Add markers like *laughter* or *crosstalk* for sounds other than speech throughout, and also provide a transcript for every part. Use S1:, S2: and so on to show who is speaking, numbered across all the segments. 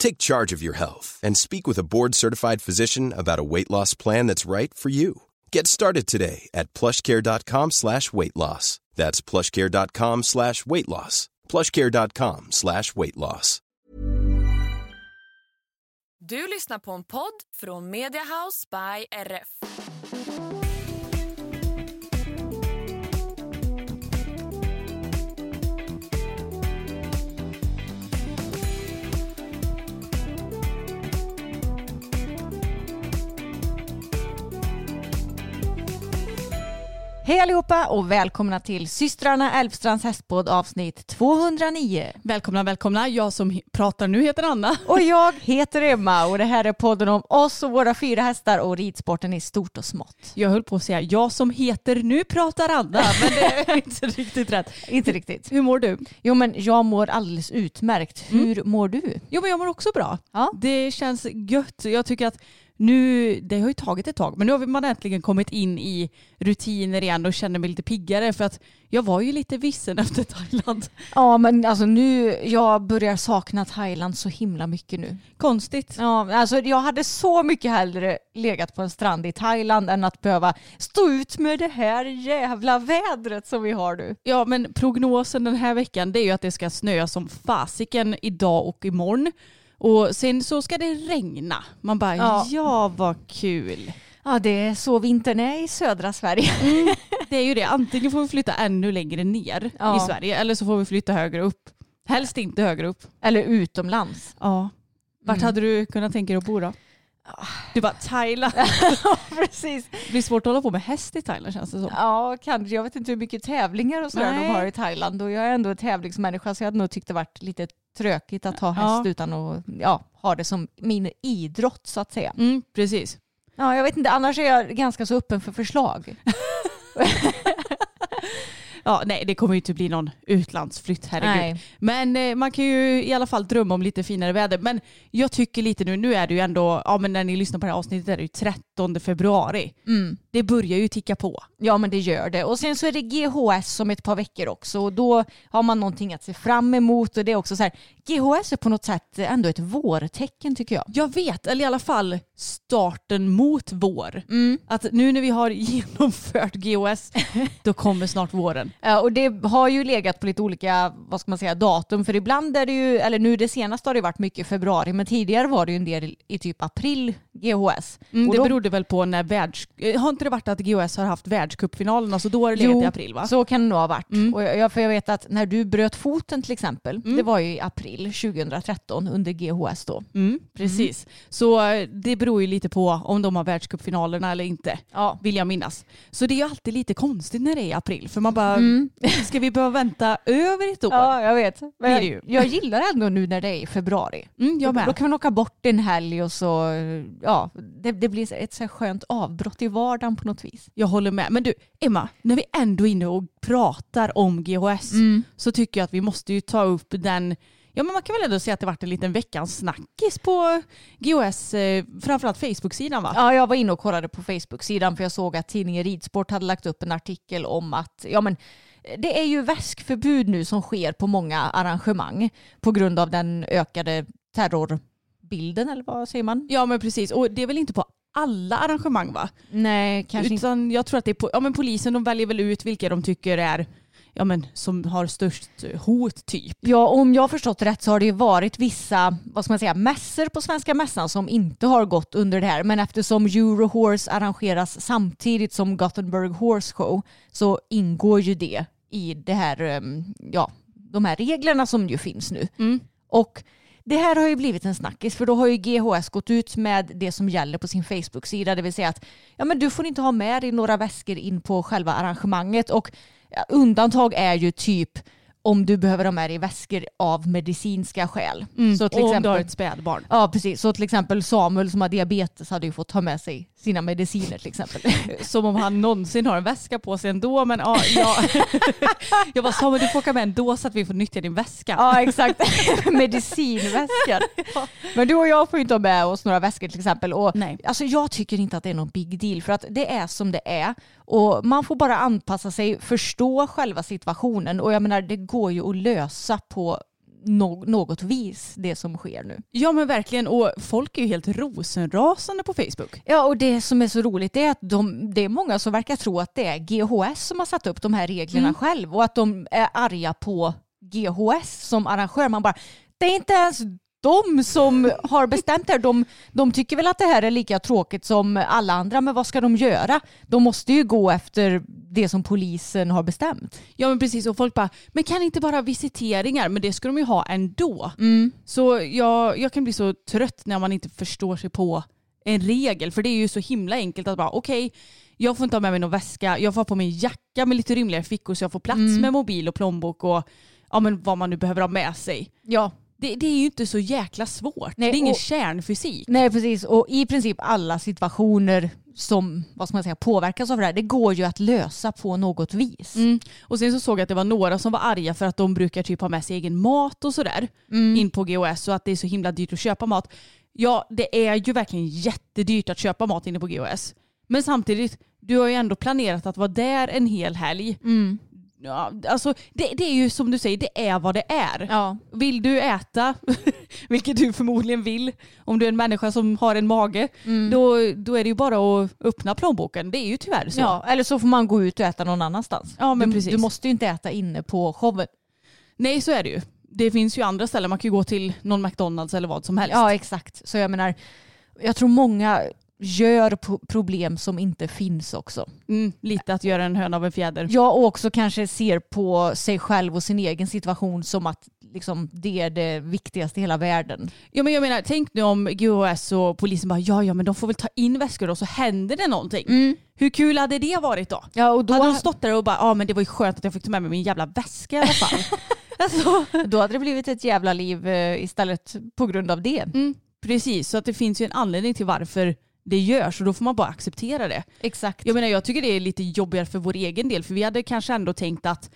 S1: Take charge of your health and speak with a board-certified physician about a weight loss plan that's right for you. Get started today at plushcare.com slash weight loss. That's plushcare.com slash weight loss. plushcare.com slash weight loss.
S2: Du lyssnar på en podd från Media House by RF.
S3: Hej allihopa och välkomna till systrarna Älvstrands hästpodd avsnitt 209.
S4: Välkomna, välkomna. Jag som pratar nu heter Anna.
S3: Och *laughs* jag heter Emma och det här är podden om oss och våra fyra hästar och ridsporten i stort och smått.
S4: Jag höll på att säga jag som heter nu pratar Anna, men det är *laughs* inte riktigt rätt.
S3: Inte riktigt.
S4: Hur mår du?
S3: Jo men jag mår alldeles utmärkt. Hur mår du?
S4: Jo, men jag mår också bra.
S3: Ja.
S4: Det känns gött. Jag tycker att nu, det har ju tagit ett tag, men nu har man äntligen kommit in i rutiner igen och känner mig lite piggare för att jag var ju lite vissen *laughs* efter Thailand.
S3: Ja men alltså nu, jag börjar sakna Thailand så himla mycket nu.
S4: Konstigt.
S3: Ja, alltså jag hade så mycket hellre legat på en strand i Thailand än att behöva stå ut med det här jävla vädret som vi har nu.
S4: Ja, men prognosen den här veckan det är ju att det ska snöa som fasiken idag och imorgon. Och sen så ska det regna. Man bara,
S3: Ja.
S4: ja, vad kul.
S3: Ja, det är så vintern är i södra Sverige.
S4: Det är ju det, antingen får vi flytta ännu längre ner
S3: Ja.
S4: i Sverige eller så får vi flytta högre upp. Helst inte högre upp.
S3: Eller utomlands.
S4: Ja. Vart
S3: Mm.
S4: hade du kunnat tänka dig att bo då? Du bara Thailand. *laughs*
S3: Precis.
S4: Det blir svårt att hålla på med häst i Thailand känns det som.
S3: Ja, kanske. Jag vet inte hur mycket tävlingar och sådär de har i Thailand. Och jag är ändå en tävlingsmänniska så jag hade nog tyckt det varit lite tråkigt att ha häst
S4: Ja.
S3: utan att ja, ha det som min idrott så att säga.
S4: Mm, precis.
S3: Ja, jag vet inte. Annars är jag ganska så öppen för förslag. *laughs*
S4: Ja, nej, det kommer ju inte bli någon utlandsflytt, herregud.
S3: Nej.
S4: Men eh, man kan ju i alla fall drömma om lite finare väder. Men jag tycker lite nu, nu är det ju ändå, ja men när ni lyssnar på det här avsnittet är det ju 13 februari.
S3: Mm.
S4: Det börjar ju ticka på.
S3: Ja men det gör det. Och sen så är det GHS om ett par veckor också. Och då har man någonting att se fram emot. Och det är också så här, GHS är på något sätt ändå ett vårtecken tycker jag.
S4: Jag vet, eller i alla fall starten mot vår.
S3: Mm.
S4: Att nu när vi har *laughs* genomfört GOS, då kommer snart våren. *laughs*
S3: Ja, och det har ju legat på lite olika, vad ska man säga, datum. För ibland är det ju, eller nu det senaste har det varit mycket februari, men tidigare var det ju en del i typ april GHS.
S4: Mm,
S3: Och
S4: det
S3: då-
S4: berodde väl på när världs... eh, Har inte det varit att GOS har haft världscupfinalerna så då har det legat i april va?
S3: så kan det nog ha varit.
S4: Mm.
S3: Och jag, för jag vet att när du bröt foten till exempel,
S4: Mm.
S3: det var ju i april 2013 under GHS då.
S4: Mm, precis. Så eh, det beror ju lite på om de har världscupfinalerna eller inte.
S3: Ja.
S4: Vill jag minnas. Så det är ju alltid lite konstigt när det är i april. För man bara,
S3: Mm. *laughs*
S4: ska vi behöva vänta över ett år?
S3: Ja, jag vet. Men
S4: det
S3: jag, jag gillar ändå nu när det är i februari.
S4: Mm, jag
S3: Då,
S4: med.
S3: då kan man åka bort en helg och så, ja, det, det blir ett så här skönt avbrott i vardagen på något vis.
S4: Jag håller med. Men du, Emma, när vi ändå är inne och pratar om GHS
S3: Mm.
S4: så tycker jag att vi måste ju ta upp den Ja men man kan väl ändå säga att det varit en liten veckans snackis på GHS, eh, framförallt Facebook-sidan va?
S3: Ja, jag var inne och kollade på Facebook-sidan för jag såg att tidningen Ridsport hade lagt upp en artikel om att ja, men, det är ju väskförbud nu som sker på många arrangemang på grund av den ökade terrorbilden eller vad säger man?
S4: Ja men precis, och det är väl inte på alla arrangemang va?
S3: Nej, kanske inte.
S4: Utan jag tror att det är på, ja men polisen de väljer väl ut vilka de tycker är, ja men som har störst hot typ.
S3: Ja, om jag har förstått rätt så har det ju varit vissa, vad ska man säga, mässor på Svenska Mässan som inte har gått under det här. Men eftersom Eurohorse arrangeras samtidigt som Gothenburg Horse Show så ingår ju det i det här, um, ja, de här reglerna som ju finns nu.
S4: Mm.
S3: Och det här har ju blivit en snackis för då har ju GHS gått ut med det som gäller på sin Facebook-sida. Det vill säga att ja, men du får inte ha med dig några väskor in på själva arrangemanget. Och undantag är ju typ om du behöver ha med dig väskor av medicinska skäl. Så till
S4: och om du
S3: exempel,
S4: har ett spädbarn.
S3: Ja precis, så till exempel Samuel som har diabetes hade ju fått ta med sig sina mediciner till exempel. *laughs*
S4: Som om han någonsin har en väska på sig ändå. Men ja, ja. *laughs* jag bara Samuel du får åka med ändå så att vi får nyttja din väska.
S3: Ja exakt, *laughs* medicinväskor. Men du och jag får ju inte ha med oss några väskor till exempel. Och
S4: Nej.
S3: Alltså, jag tycker inte att det är någon big deal för att det är som det är. Och man får bara anpassa sig, förstå själva situationen. Och jag menar det går ju att lösa på no- något vis det som sker nu.
S4: Ja men verkligen och folk är ju helt rosenrasande på Facebook.
S3: Ja och det som är så roligt är att de, det är många som verkar tro att det är GHS som har satt upp de här reglerna själv och att de är arga på GHS som arrangör. Man bara, det är inte ens de som har bestämt det här. De, de tycker väl att det här är lika tråkigt som alla andra men vad ska de göra? De måste ju gå efter det som polisen har bestämt.
S4: Ja men precis och folk bara, men kan inte bara visiteringar? Men det ska de ju ha ändå. Så jag, jag kan bli så trött när man inte förstår sig på en regel. För det är ju så himla enkelt att bara okej, jag får inte ha med mig någon väska, jag får ha på mig en jacka med lite rymligare fickor så jag får plats med mobil och plånbok och ja, men vad man nu behöver ha med sig.
S3: Ja,
S4: Det, det är ju inte så jäkla svårt.
S3: Nej,
S4: det är ingen
S3: och-
S4: kärnfysik.
S3: Nej precis och i princip alla situationer som vad ska man säga, påverkas av det här det går ju att lösa på något vis.
S4: Mm. Och sen så såg jag att det var några som var arga för att de brukar typ ha med sig egen mat och sådär in på GOS och att det är så himla dyrt att köpa mat. Ja, det är ju verkligen jättedyrt att köpa mat inne på GOS. Men samtidigt, du har ju ändå planerat att vara där en hel helg. Ja, alltså, det, det är ju som du säger, det är vad det är.
S3: Ja.
S4: Vill du äta, *laughs* vilket du förmodligen vill, om du är en människa som har en mage, då, då är det ju bara att öppna plånboken. Det är ju tyvärr så.
S3: Ja, eller så får man gå ut och äta någon annanstans.
S4: Ja, men
S3: du,
S4: precis.
S3: du måste ju inte äta inne på showen.
S4: Nej så är det ju. Det finns ju andra ställen, man kan ju gå till någon McDonalds eller vad som helst.
S3: Ja, exakt. Så jag menar, jag tror många gör problem som inte finns också.
S4: Mm, lite att göra en höna av en fjäder.
S3: Jag också kanske ser på sig själv och sin egen situation som att liksom, det är det viktigaste i hela världen.
S4: Ja, men jag menar, tänk nu om GHS och polisen bara ja, ja men de får väl ta in väskor och så händer det någonting. Hur kul hade det varit då?
S3: Ja, och då,
S4: Hade de stått där och bara ja men det var ju skönt att jag fick ta med mig min jävla väska i alla fall. *laughs* alltså,
S3: då hade det blivit ett jävla liv eh, istället på grund av det.
S4: mm, precis, så att det finns ju en anledning till varför det görs och då får man bara acceptera det.
S3: Exakt.
S4: Jag menar jag tycker det är lite jobbigare för vår egen del för vi hade kanske ändå tänkt att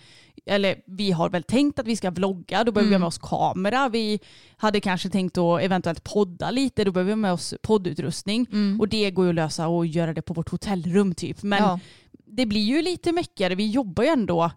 S4: eller vi har väl tänkt att vi ska vlogga, då behöver vi ha med oss kamera. Vi hade kanske tänkt att eventuellt podda lite, då behöver vi ha med oss poddutrustning. Och det går ju att lösa och göra det på vårt hotellrum typ. Men
S3: Ja.
S4: det blir ju lite mäckigare, vi jobbar ju ändå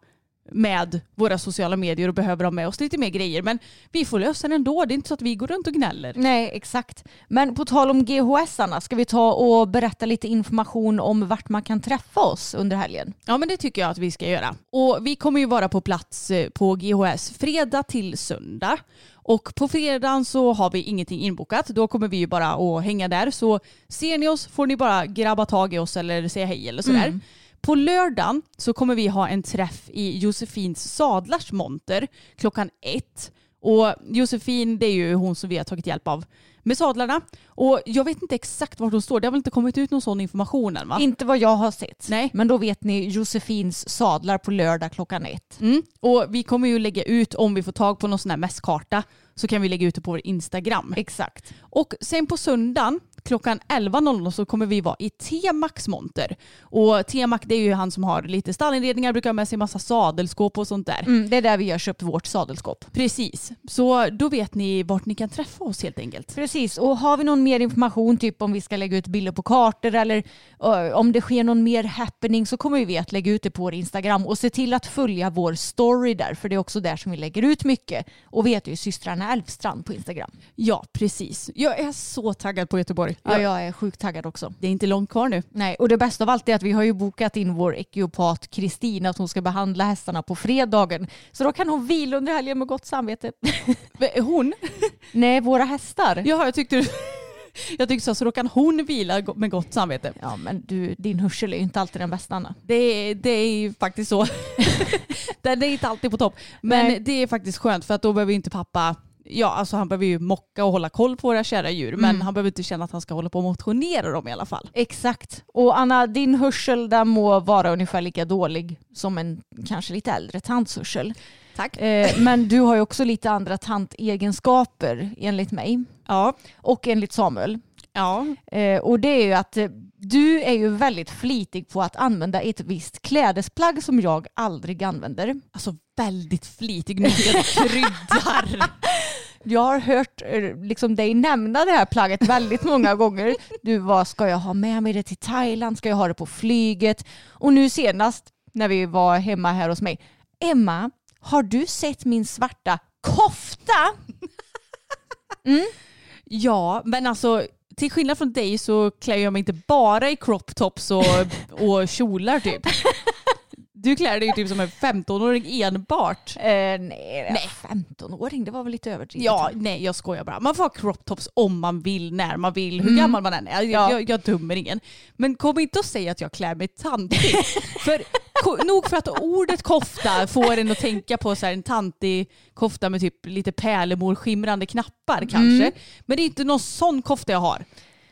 S4: med våra sociala medier och behöver ha med oss lite mer grejer. Men vi får lösa det ändå, det är inte så att vi går runt och gnäller.
S3: Nej, exakt. Men på tal om GHS, Anna, ska vi ta och berätta lite information om vart man kan träffa oss under helgen?
S4: Ja men det tycker jag att vi ska göra. Och vi kommer ju vara på plats eh, på GHS fredag till söndag. Och på fredagen så har vi ingenting inbokat. Då kommer vi ju bara att hänga där. Så ser ni oss får ni bara grabba tag i oss eller säga hej eller sådär. På lördagen så kommer vi ha en träff i Josefins sadlars monter klockan ett. Och Josefin det är ju hon som vi har tagit hjälp av med sadlarna. Och jag vet inte exakt vart hon står. Det har väl inte kommit ut någon sån information än va?
S3: Inte vad jag har sett.
S4: Nej.
S3: Men då vet ni Josefins sadlar på lördag klockan ett.
S4: Mm. Och vi kommer ju lägga ut, om vi får tag på någon sån här mässkarta, så kan vi lägga ut det på vår Instagram.
S3: Exakt.
S4: Och sen på söndagen klockan 11.00 så kommer vi vara i T-Max monter. Och T-Max det är ju han som har lite stallinredningar, brukar ha med sig massa sadelskåp och sånt där.
S3: Mm, det är där vi har köpt vårt sadelskåp.
S4: Precis, så då vet ni vart ni kan träffa oss helt enkelt.
S3: Precis, och har vi någon mer information, typ om vi ska lägga ut bilder på kartor eller eh, om det sker någon mer happening så kommer vi att lägga ut det på vår Instagram och se till att följa vår story där för det är också där som vi lägger ut mycket. Och vi heter ju systrarna Elfstrand på Instagram.
S4: Ja, precis. Jag är så taggad på Göteborg.
S3: Ja,
S4: Jag-
S3: är sjukt taggad också.
S4: Det är inte långt kvar nu.
S3: Nej, och det bästa av allt är att vi har ju bokat in vår ekiopat Kristin att hon ska behandla hästarna på fredagen. Så då kan hon vila under helgen med gott samvete. *laughs*
S4: Hon?
S3: Nej, våra hästar.
S4: Jaha, jag tyckte du... Jag tycker så, så då kan hon vila med gott samvete.
S3: Ja men du, din hörsel är ju inte alltid den bästa Anna.
S4: Det, det är ju faktiskt så. *laughs* Den är inte alltid på topp. Men
S3: Nej.
S4: det är faktiskt skönt för att då behöver inte pappa Ja, alltså han behöver ju mocka och hålla koll på våra kära djur. Men
S3: Mm.
S4: han behöver inte känna att han ska hålla på och motionera dem i alla fall.
S3: Exakt. Och Anna, din hörsel den må vara ungefär lika dålig som en kanske lite äldre tants hörsel.
S4: Tack.
S3: Eh, men du har ju också lite andra tantegenskaper enligt mig
S4: Ja.
S3: och enligt Samuel.
S4: Ja.
S3: Eh, och det är ju att eh, du är ju väldigt flitig på att använda ett visst klädesplagg som jag aldrig använder.
S4: Alltså väldigt flitig nu jag *laughs* kryddar.
S3: Jag har hört eh, liksom dig nämna det här plagget väldigt många *laughs* gånger. Du var, ska jag ha med mig det till Thailand? Ska jag ha det på flyget? Och nu senast när vi var hemma här hos mig. Emma, har du sett min svarta kofta? *laughs*
S4: Ja, men alltså till skillnad från dig så klär jag mig inte bara i crop tops och, och kjolar typ. *laughs* Du klär dig ju typ som en 15-åring enbart.
S3: Eh, nej, nej. 15-åring, det var väl lite överdrivet.
S4: Ja, nej jag skojar bara. Man får ha crop tops om man vill, när man vill, hur
S3: Mm.
S4: gammal man än är. Jag,
S3: Ja.
S4: jag, jag dömer ingen. Men kom inte och säg att jag klär mig tantigt. *laughs* för, nog för att ordet kofta får en att tänka på så en tantig kofta med typ lite pärlemor skimrande knappar kanske.
S3: Mm.
S4: Men det är inte någon sån kofta jag har.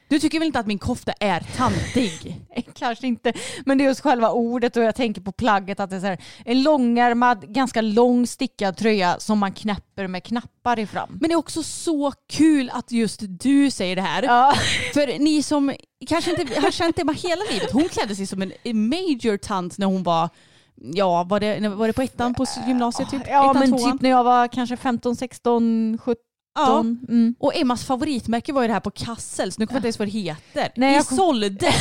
S4: Du tycker väl inte att min kofta är tantig? *laughs*
S3: Kanske inte, men det är just själva ordet och jag tänker på plagget att det är så här, en långärmad, ganska lång stickad tröja som man knäpper med knappar i fram.
S4: Men det är också så kul att just du säger det här.
S3: Ja. *laughs*
S4: För ni som kanske inte har känt Emma hela livet, hon klädde sig som en major tant när hon var Ja, var det, var det på ettan på gymnasiet? Typ?
S3: Ja,
S4: ettan,
S3: men
S4: tvåan?
S3: typ när jag var kanske 15, 16, 17.
S4: Ja.
S3: Mm.
S4: Och Emmas favoritmärke var ju det här på Kassels, nu kommer jag inte ens vad det heter.
S3: Nej, jag
S4: I
S3: kom-
S4: Solde. *laughs*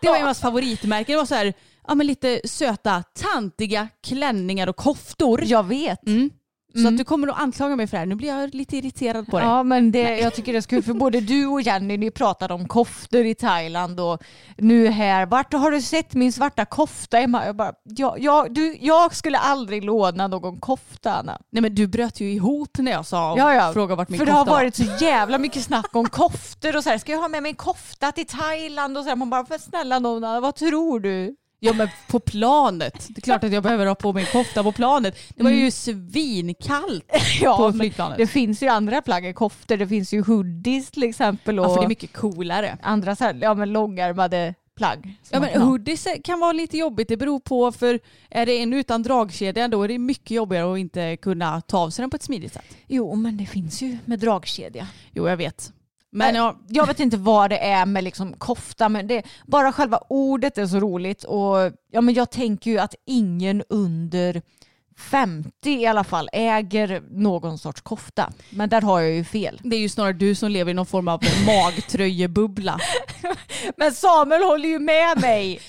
S4: Det var Emmas favoritmärke. Det var så här, ja men lite söta, tantiga klänningar och koftor.
S3: Jag vet.
S4: Mm. Så
S3: Mm.
S4: att du kommer att anklaga mig för det här. Nu blir jag lite irriterad på det.
S3: Ja, men det, jag tycker det är så kul för både du och Jenny ni pratade om koftor i Thailand och nu här. Vart har du sett min svarta kofta Emma? Jag, bara, jag, jag, du, jag skulle aldrig låna någon kofta Anna.
S4: Nej men du bröt ju ihop när jag sa
S3: Ja, ja.
S4: fråga vart min
S3: För det
S4: kofta
S3: har
S4: var.
S3: varit så jävla mycket snack om koftor och så här, ska jag ha med mig en kofta till Thailand och så här, man bara, för snälla Nona, vad tror du?
S4: Ja men på planet. Det är klart att jag behöver ha på mig en kofta på planet. Det var ju svinkallt *laughs*
S3: Ja,
S4: på flygplanet.
S3: det finns ju andra plagg än koftor, det finns ju hoodies till exempel och
S4: Ja för det är mycket coolare.
S3: andra så här, ja, men långärmade plagg.
S4: Ja men
S3: kan
S4: hoodies kan vara lite jobbigt. Det beror på för är det en utan dragkedja då är det mycket jobbigare att inte kunna ta av sig den på ett smidigt sätt.
S3: Jo, men det finns ju med dragkedja.
S4: Jo jag vet. Men
S3: Äh,
S4: ja,
S3: Jag vet inte vad det är med liksom kofta, men det, bara själva ordet är så roligt. Och ja, men jag tänker ju att ingen under 50 i alla fall äger någon sorts kofta. Men där har jag ju fel.
S4: det är ju snarare du som lever i någon form av *laughs* magtröjebubbla. *laughs*
S3: Men Samuel håller ju med mig.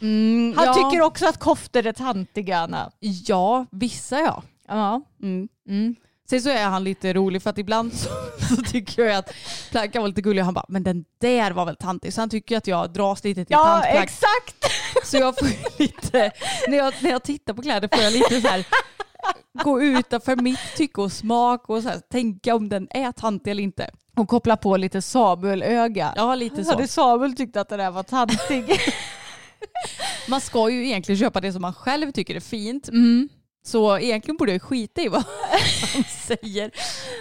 S4: Mm,
S3: Han
S4: ja.
S3: tycker också att koftor är tantiga, Anna.
S4: Ja, vissa ja.
S3: Ja.
S4: Mm.
S3: Mm.
S4: Sen så är han lite rolig för att ibland så, *laughs* så tycker jag att plagg kan vara lite gullig han bara men den där var väl tantig så han tycker att jag dras lite till
S3: Ja,
S4: tantplagg.
S3: exakt. *laughs*
S4: Så jag får lite, när jag, när jag tittar på kläder får jag lite så här gå utanför mitt tycke och smak och så här, tänka om den är tantig eller inte.
S3: Och koppla på lite Samuel-öga.
S4: Ja lite så.
S3: Hade Samuel tyckt att det där var tantig? *laughs*
S4: Man ska ju egentligen köpa det som man själv tycker är fint.
S3: Mm.
S4: Så egentligen borde jag skita i vad *laughs* han säger.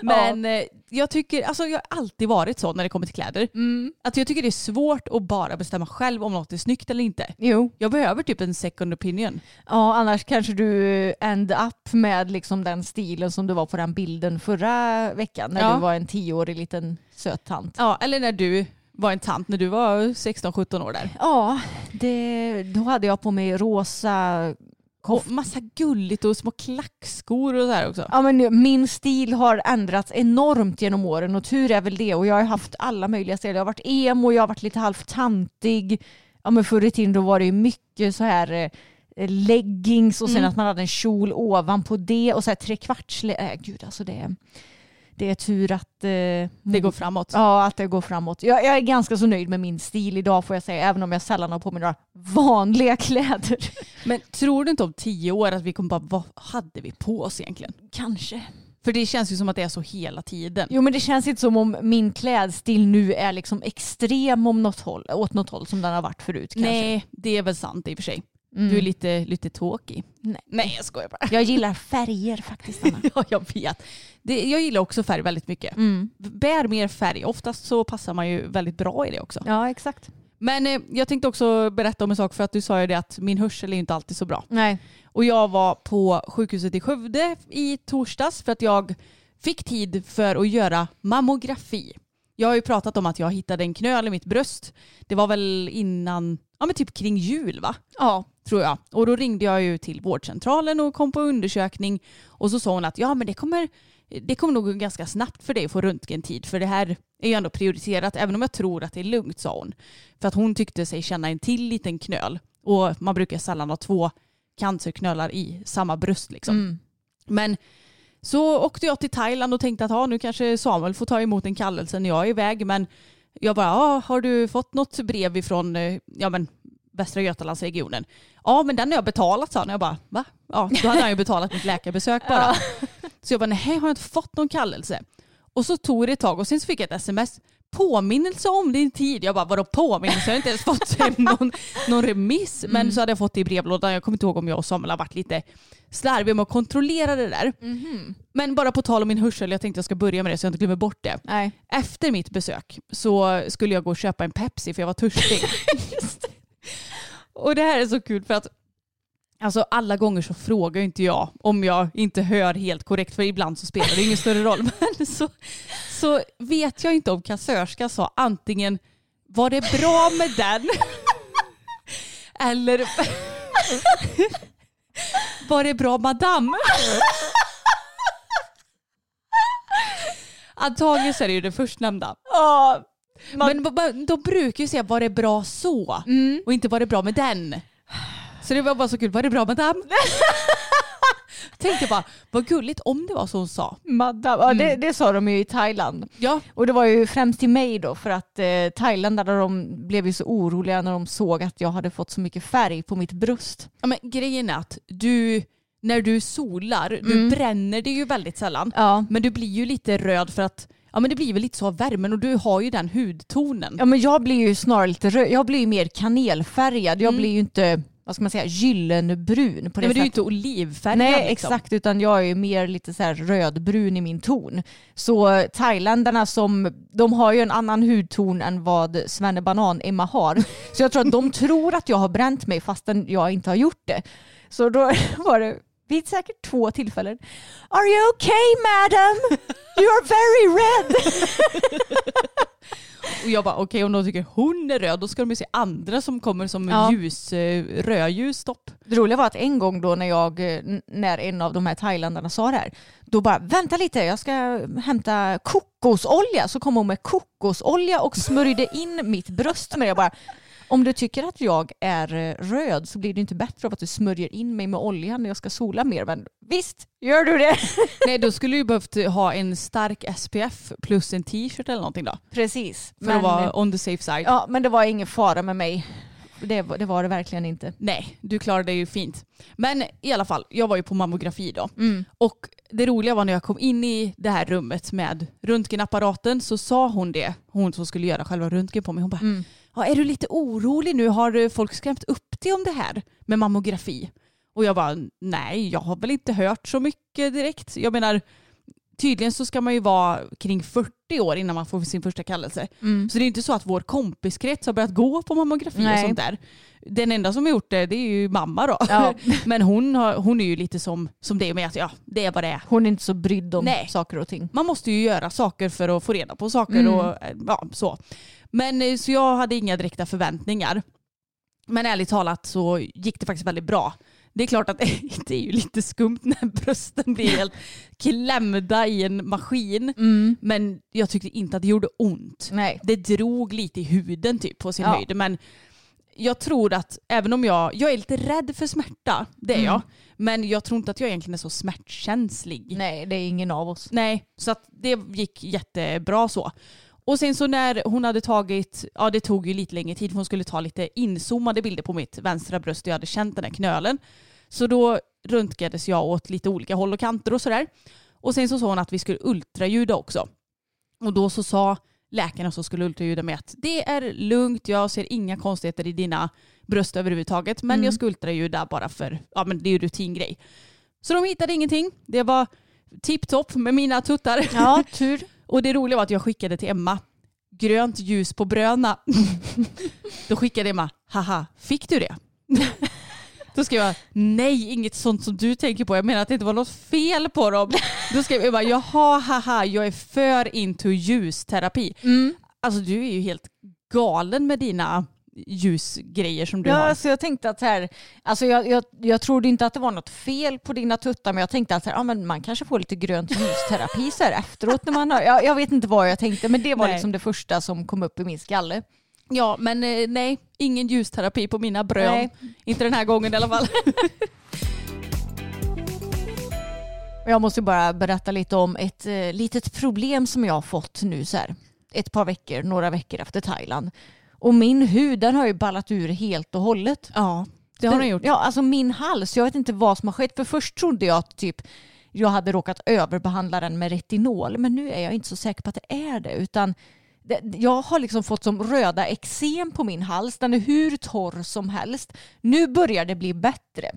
S4: Men eh, jag tycker, alltså jag har alltid varit så när det kommer till kläder.
S3: Mm.
S4: Att jag tycker det är svårt att bara bestämma själv om något är snyggt eller inte.
S3: Jo.
S4: Jag behöver typ en second opinion.
S3: Ja, annars kanske du end up med liksom den stilen som du var på den bilden förra veckan när
S4: Ja.
S3: du var en tioårig liten söt tant.
S4: Ja, eller när du var en tant när du var 16-17 år där.
S3: Ja, det, då hade jag på mig rosa
S4: Och massa gulligt och små klackskor och så här också.
S3: Ja, men min stil har ändrats enormt genom åren och tur är väl det. Och jag har haft alla möjliga stilar. Jag har varit emo, jag har varit lite halvt tantig. Ja, men förr i tiden då var det ju mycket så här eh, leggings och sen
S4: Mm.
S3: att man hade en kjol ovanpå det och så här trekvarts... Äh, gud alltså det, det är tur att... Eh,
S4: Det går framåt.
S3: Ja, att det går framåt. Jag, jag är ganska så nöjd med min stil idag får jag säga, även om jag sällan har på mig några vanliga kläder. *laughs*
S4: Men tror du inte om tio år att vi kommer bara, vad hade vi på oss egentligen?
S3: Kanske.
S4: För det känns ju som att det är så hela tiden.
S3: Jo men det känns inte som om min klädstil nu är liksom extrem om något håll, åt något håll som den har varit förut kanske.
S4: Nej, det är väl sant i och för sig.
S3: Mm.
S4: Du är lite, lite tråkig.
S3: Nej.
S4: Nej, jag skojar bara.
S3: Jag gillar färger faktiskt Anna. *laughs*
S4: Ja, jag vet. Det, jag gillar också färg väldigt mycket.
S3: Mm.
S4: Bär mer färg. Oftast så passar man ju väldigt bra i det också.
S3: Ja exakt.
S4: Men eh, jag tänkte också berätta om en sak för att du sa ju det att min hörsel är inte alltid så bra.
S3: Nej.
S4: Och jag var på sjukhuset i Skövde i torsdags för att jag fick tid för att göra mammografi. Jag har ju pratat om att jag hittade en knöl i mitt bröst. Det var väl innan, ja men typ kring jul va?
S3: Ja.
S4: Tror jag. Och då ringde jag ju till vårdcentralen och kom på undersökning. Och så sa hon att ja men det kommer, det kommer nog ganska snabbt för dig att få röntgentid. För det här är ju ändå prioriterat även om jag tror att det är lugnt sa hon. För att hon tyckte sig känna en till liten knöl. Och man brukar sällan ha två cancerknölar i samma bröst liksom.
S3: Mm.
S4: Men så åkte jag till Thailand och tänkte att ja, nu kanske Samuel får ta emot en kallelse när jag är iväg. Men jag bara, ja, har du fått något brev ifrån eh, ja, men, Västra Götalandsregionen? Ja, men den har jag betalat sa han. Jag bara, va? Ja, då hade han ju betalat mitt läkarbesök bara. *laughs* Så jag bara, nej, har jag inte fått någon kallelse? Och så tog det ett tag och sen så fick jag ett sms. Påminnelse om din tid. Jag bara, vadå påminnelse? Jag har inte ens fått hem *laughs* någon, någon remiss. Men så hade jag fått det i brevlådan. Jag kommer inte ihåg om jag och Samuel har varit lite slarviga med att kontrollera det där. Men bara på tal om min hörsel, jag tänkte jag ska börja med det så jag inte glömmer bort det.
S3: Nej.
S4: Efter mitt besök så skulle jag gå och köpa en Pepsi för jag var törstig. *laughs* och det här är så kul för att Alltså alla gånger så frågar inte jag om jag inte hör helt korrekt för ibland så spelar det ingen större roll. *laughs* Men så, så vet jag inte om kassörskan sa antingen var det bra med den *laughs* eller *laughs* var det bra madame? Antagligen så är det ju det förstnämnda.
S3: Ja.
S4: Men de brukar ju säga var det bra så och inte var det bra med den. Så det var bara så kul, var det bra madame? *laughs* Tänkte bara, vad gulligt om det var så hon sa.
S3: Madame. Ja, det, det sa de ju i Thailand.
S4: Ja,
S3: Och det var ju främst till mig då för att eh, thailändarna de blev ju så oroliga när de såg att jag hade fått så mycket färg på mitt bröst.
S4: ja men grejen är att du, när du solar, du bränner det ju väldigt sällan.
S3: Ja.
S4: Men du blir ju lite röd för att, ja men det blir väl lite så av värmen och du har ju den hudtonen.
S3: Ja men jag blir ju snarare lite röd. Jag blir ju mer kanelfärgad. Jag blir ju inte, vad ska man säga, gyllenbrun på det
S4: Nej, men du är ju inte olivfärgad
S3: Nej
S4: liksom.
S3: exakt utan jag är mer lite så rödbrun i min ton. Så thailändarna som, de har ju en annan hudton än vad Svennebanan Emma har. Så jag tror att de *laughs* tror att jag har bränt mig fastän jag inte har gjort det. Så då *laughs* var det vid säkert två tillfällen. Are you okay madam? You are very red. *laughs*
S4: Och jag bara okej om de tycker hon är röd då ska de ju se andra som kommer som
S3: Ja.
S4: ljus, eh, rödljus stopp.
S3: Det roliga var att en gång då när jag, eh, när en av de här thailändarna sa det här, då bara vänta lite jag ska hämta kokosolja. Så kom hon med kokosolja och smörjde in mitt bröst med det. Jag bara, om du tycker att jag är eh, röd så blir det inte bättre av att du smörjer in mig med olja när jag ska sola mer. Men visst, gör du det? *laughs*
S4: Nej då skulle du behövt ha en stark SPF plus en t-shirt eller någonting då.
S3: Precis.
S4: För att vara on the safe side.
S3: ja, men det var ingen fara med mig. Det, var- det var det verkligen inte.
S4: Nej, du klarade det ju fint. Men i alla fall, jag var ju på mammografi då. Och det roliga var när jag kom in i det här rummet med röntgenapparaten så sa hon det, hon som skulle göra själva röntgen på mig, hon bara ja, är du lite orolig nu? Har eh, folk skrämt upp dig om det här med mammografi? Och jag bara nej, jag har väl inte hört så mycket direkt. Jag menar, tydligen så ska man ju vara kring 40 år innan man får sin första kallelse. Så det är inte så att vår kompiskrets har börjat gå på mammografi och
S3: Nej.
S4: sånt där. Den enda som har gjort det, det är ju mamma då.
S3: Ja. *laughs*
S4: Men hon, har, hon är ju lite som, som det med att ja, det är vad det är.
S3: Hon är inte så brydd om
S4: Nej.
S3: saker och ting.
S4: Man måste ju göra saker för att få reda på saker
S3: Mm.
S4: och eh, ja, så. Men eh, så jag hade inga direkta förväntningar. Men ärligt talat så gick det faktiskt väldigt bra. Det är klart att *laughs* det är ju lite skumt när brösten blir helt klämda i en maskin. Men jag tyckte inte att det gjorde ont.
S3: Nej.
S4: Det drog lite i huden typ på sin
S3: Ja.
S4: höjd. Men jag tror att även om jag, jag är lite rädd för smärta, det är jag. Men jag tror inte att jag egentligen är så smärtkänslig.
S3: Nej, det är ingen av oss.
S4: Nej, så att det gick jättebra så. Och sen så när hon hade tagit, ja det tog ju lite längre tid för hon skulle ta lite inzoomade bilder på mitt vänstra bröst och jag hade känt den här knölen. Så då röntgades jag åt lite olika håll och kanter och sådär. Och sen så sa hon att vi skulle ultraljuda också. Och då så sa läkarna som skulle ultraljuda mig att det är lugnt, jag ser inga konstigheter i dina bröst överhuvudtaget. Men
S3: Mm.
S4: jag ska ultraljuda bara för, ja men det är ju rutingrej. Så de hittade ingenting. Det var tipptopp med mina tuttar.
S3: Ja, tur. *laughs*
S4: Och det roliga var att jag skickade till Emma, grönt ljus på bröna. *laughs* Då skickade Emma, haha, fick du det? *laughs* Då skrev jag, nej inget sånt som du tänker på. Jag menar att det inte var något fel på dem. Då skrev Emma, jaha, haha, jag är för into ljusterapi.
S3: Mm.
S4: Alltså du är ju helt galen med dina ljusgrejer som du
S3: Ja,
S4: har.
S3: alltså jag tänkte att så här, alltså jag, jag, jag trodde inte att det var något fel på dina tuttar, men jag tänkte att så här, ja, men man kanske får lite grönt ljusterapi så här efteråt när man har, jag, jag vet inte vad jag tänkte, men det var
S4: Nej.
S3: liksom det första som kom upp i min skalle.
S4: Ja, men eh, nej, ingen ljusterapi på mina brön.
S3: Nej.
S4: Inte den här gången i alla fall. *laughs*
S3: Jag måste bara berätta lite om ett eh, litet problem som jag har fått nu så här, ett par veckor, några veckor efter Thailand. Och min hud den har ju ballat ur helt och hållet.
S4: Ja, det har den gjort.
S3: Ja, alltså min hals, jag vet inte vad som har skett. För först trodde jag att typ jag hade råkat överbehandla den med retinol. Men nu är jag inte så säker på att det är det. Utan jag har liksom fått som röda eksem på min hals. Den är hur torr som helst. Nu börjar det bli bättre.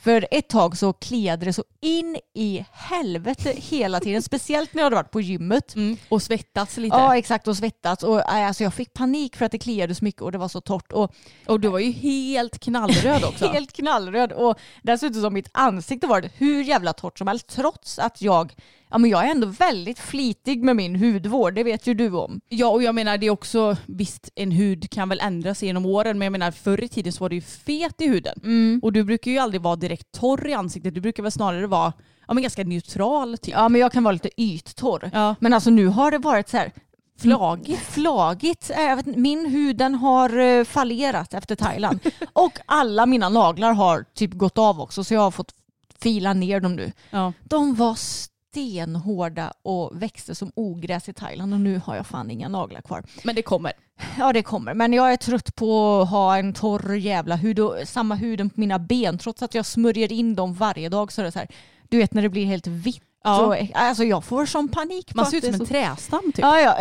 S3: För ett tag så kliade det så in i helvete hela tiden. Speciellt när jag hade varit på gymmet.
S4: Mm. Och svettats lite.
S3: Ja exakt och svettats. Och, äh, alltså, jag fick panik för att det kliade så mycket och det var så torrt. Och
S4: Och du var ju helt knallröd *laughs* också.
S3: Helt knallröd och dessutom som mitt ansikte var hur jävla torrt som helst trots att jag, ja men jag är ändå väldigt flitig med min hudvård, det vet ju du om.
S4: Ja och jag menar det är också, visst en hud kan väl ändra sig genom åren men jag menar förr i tiden så var det ju fet i huden. Och du brukar ju aldrig vara direkt torr i ansiktet, du brukar väl snarare vara ja, men ganska neutral typ.
S3: Ja men jag kan vara lite yttorr.
S4: Ja.
S3: Men alltså nu har det varit så här
S4: Flagigt.
S3: Flagigt. Äh, Jag vet, min hud den har eh, fallerat efter Thailand. *laughs* och alla mina naglar har typ gått av också så jag har fått fila ner dem nu.
S4: Ja.
S3: De var stenhårda och växte som ogräs i Thailand och nu har jag fan inga naglar kvar.
S4: Men det kommer.
S3: Ja det kommer, men jag är trött på att ha en torr jävla hud och samma huden på mina ben trots att jag smörjer in dem varje dag så är det så här, du vet när det blir helt vitt.
S4: Ja.
S3: Och, alltså jag får sån panik.
S4: Man ser ut som en
S3: så-
S4: trästam typ.
S3: Ja, ja.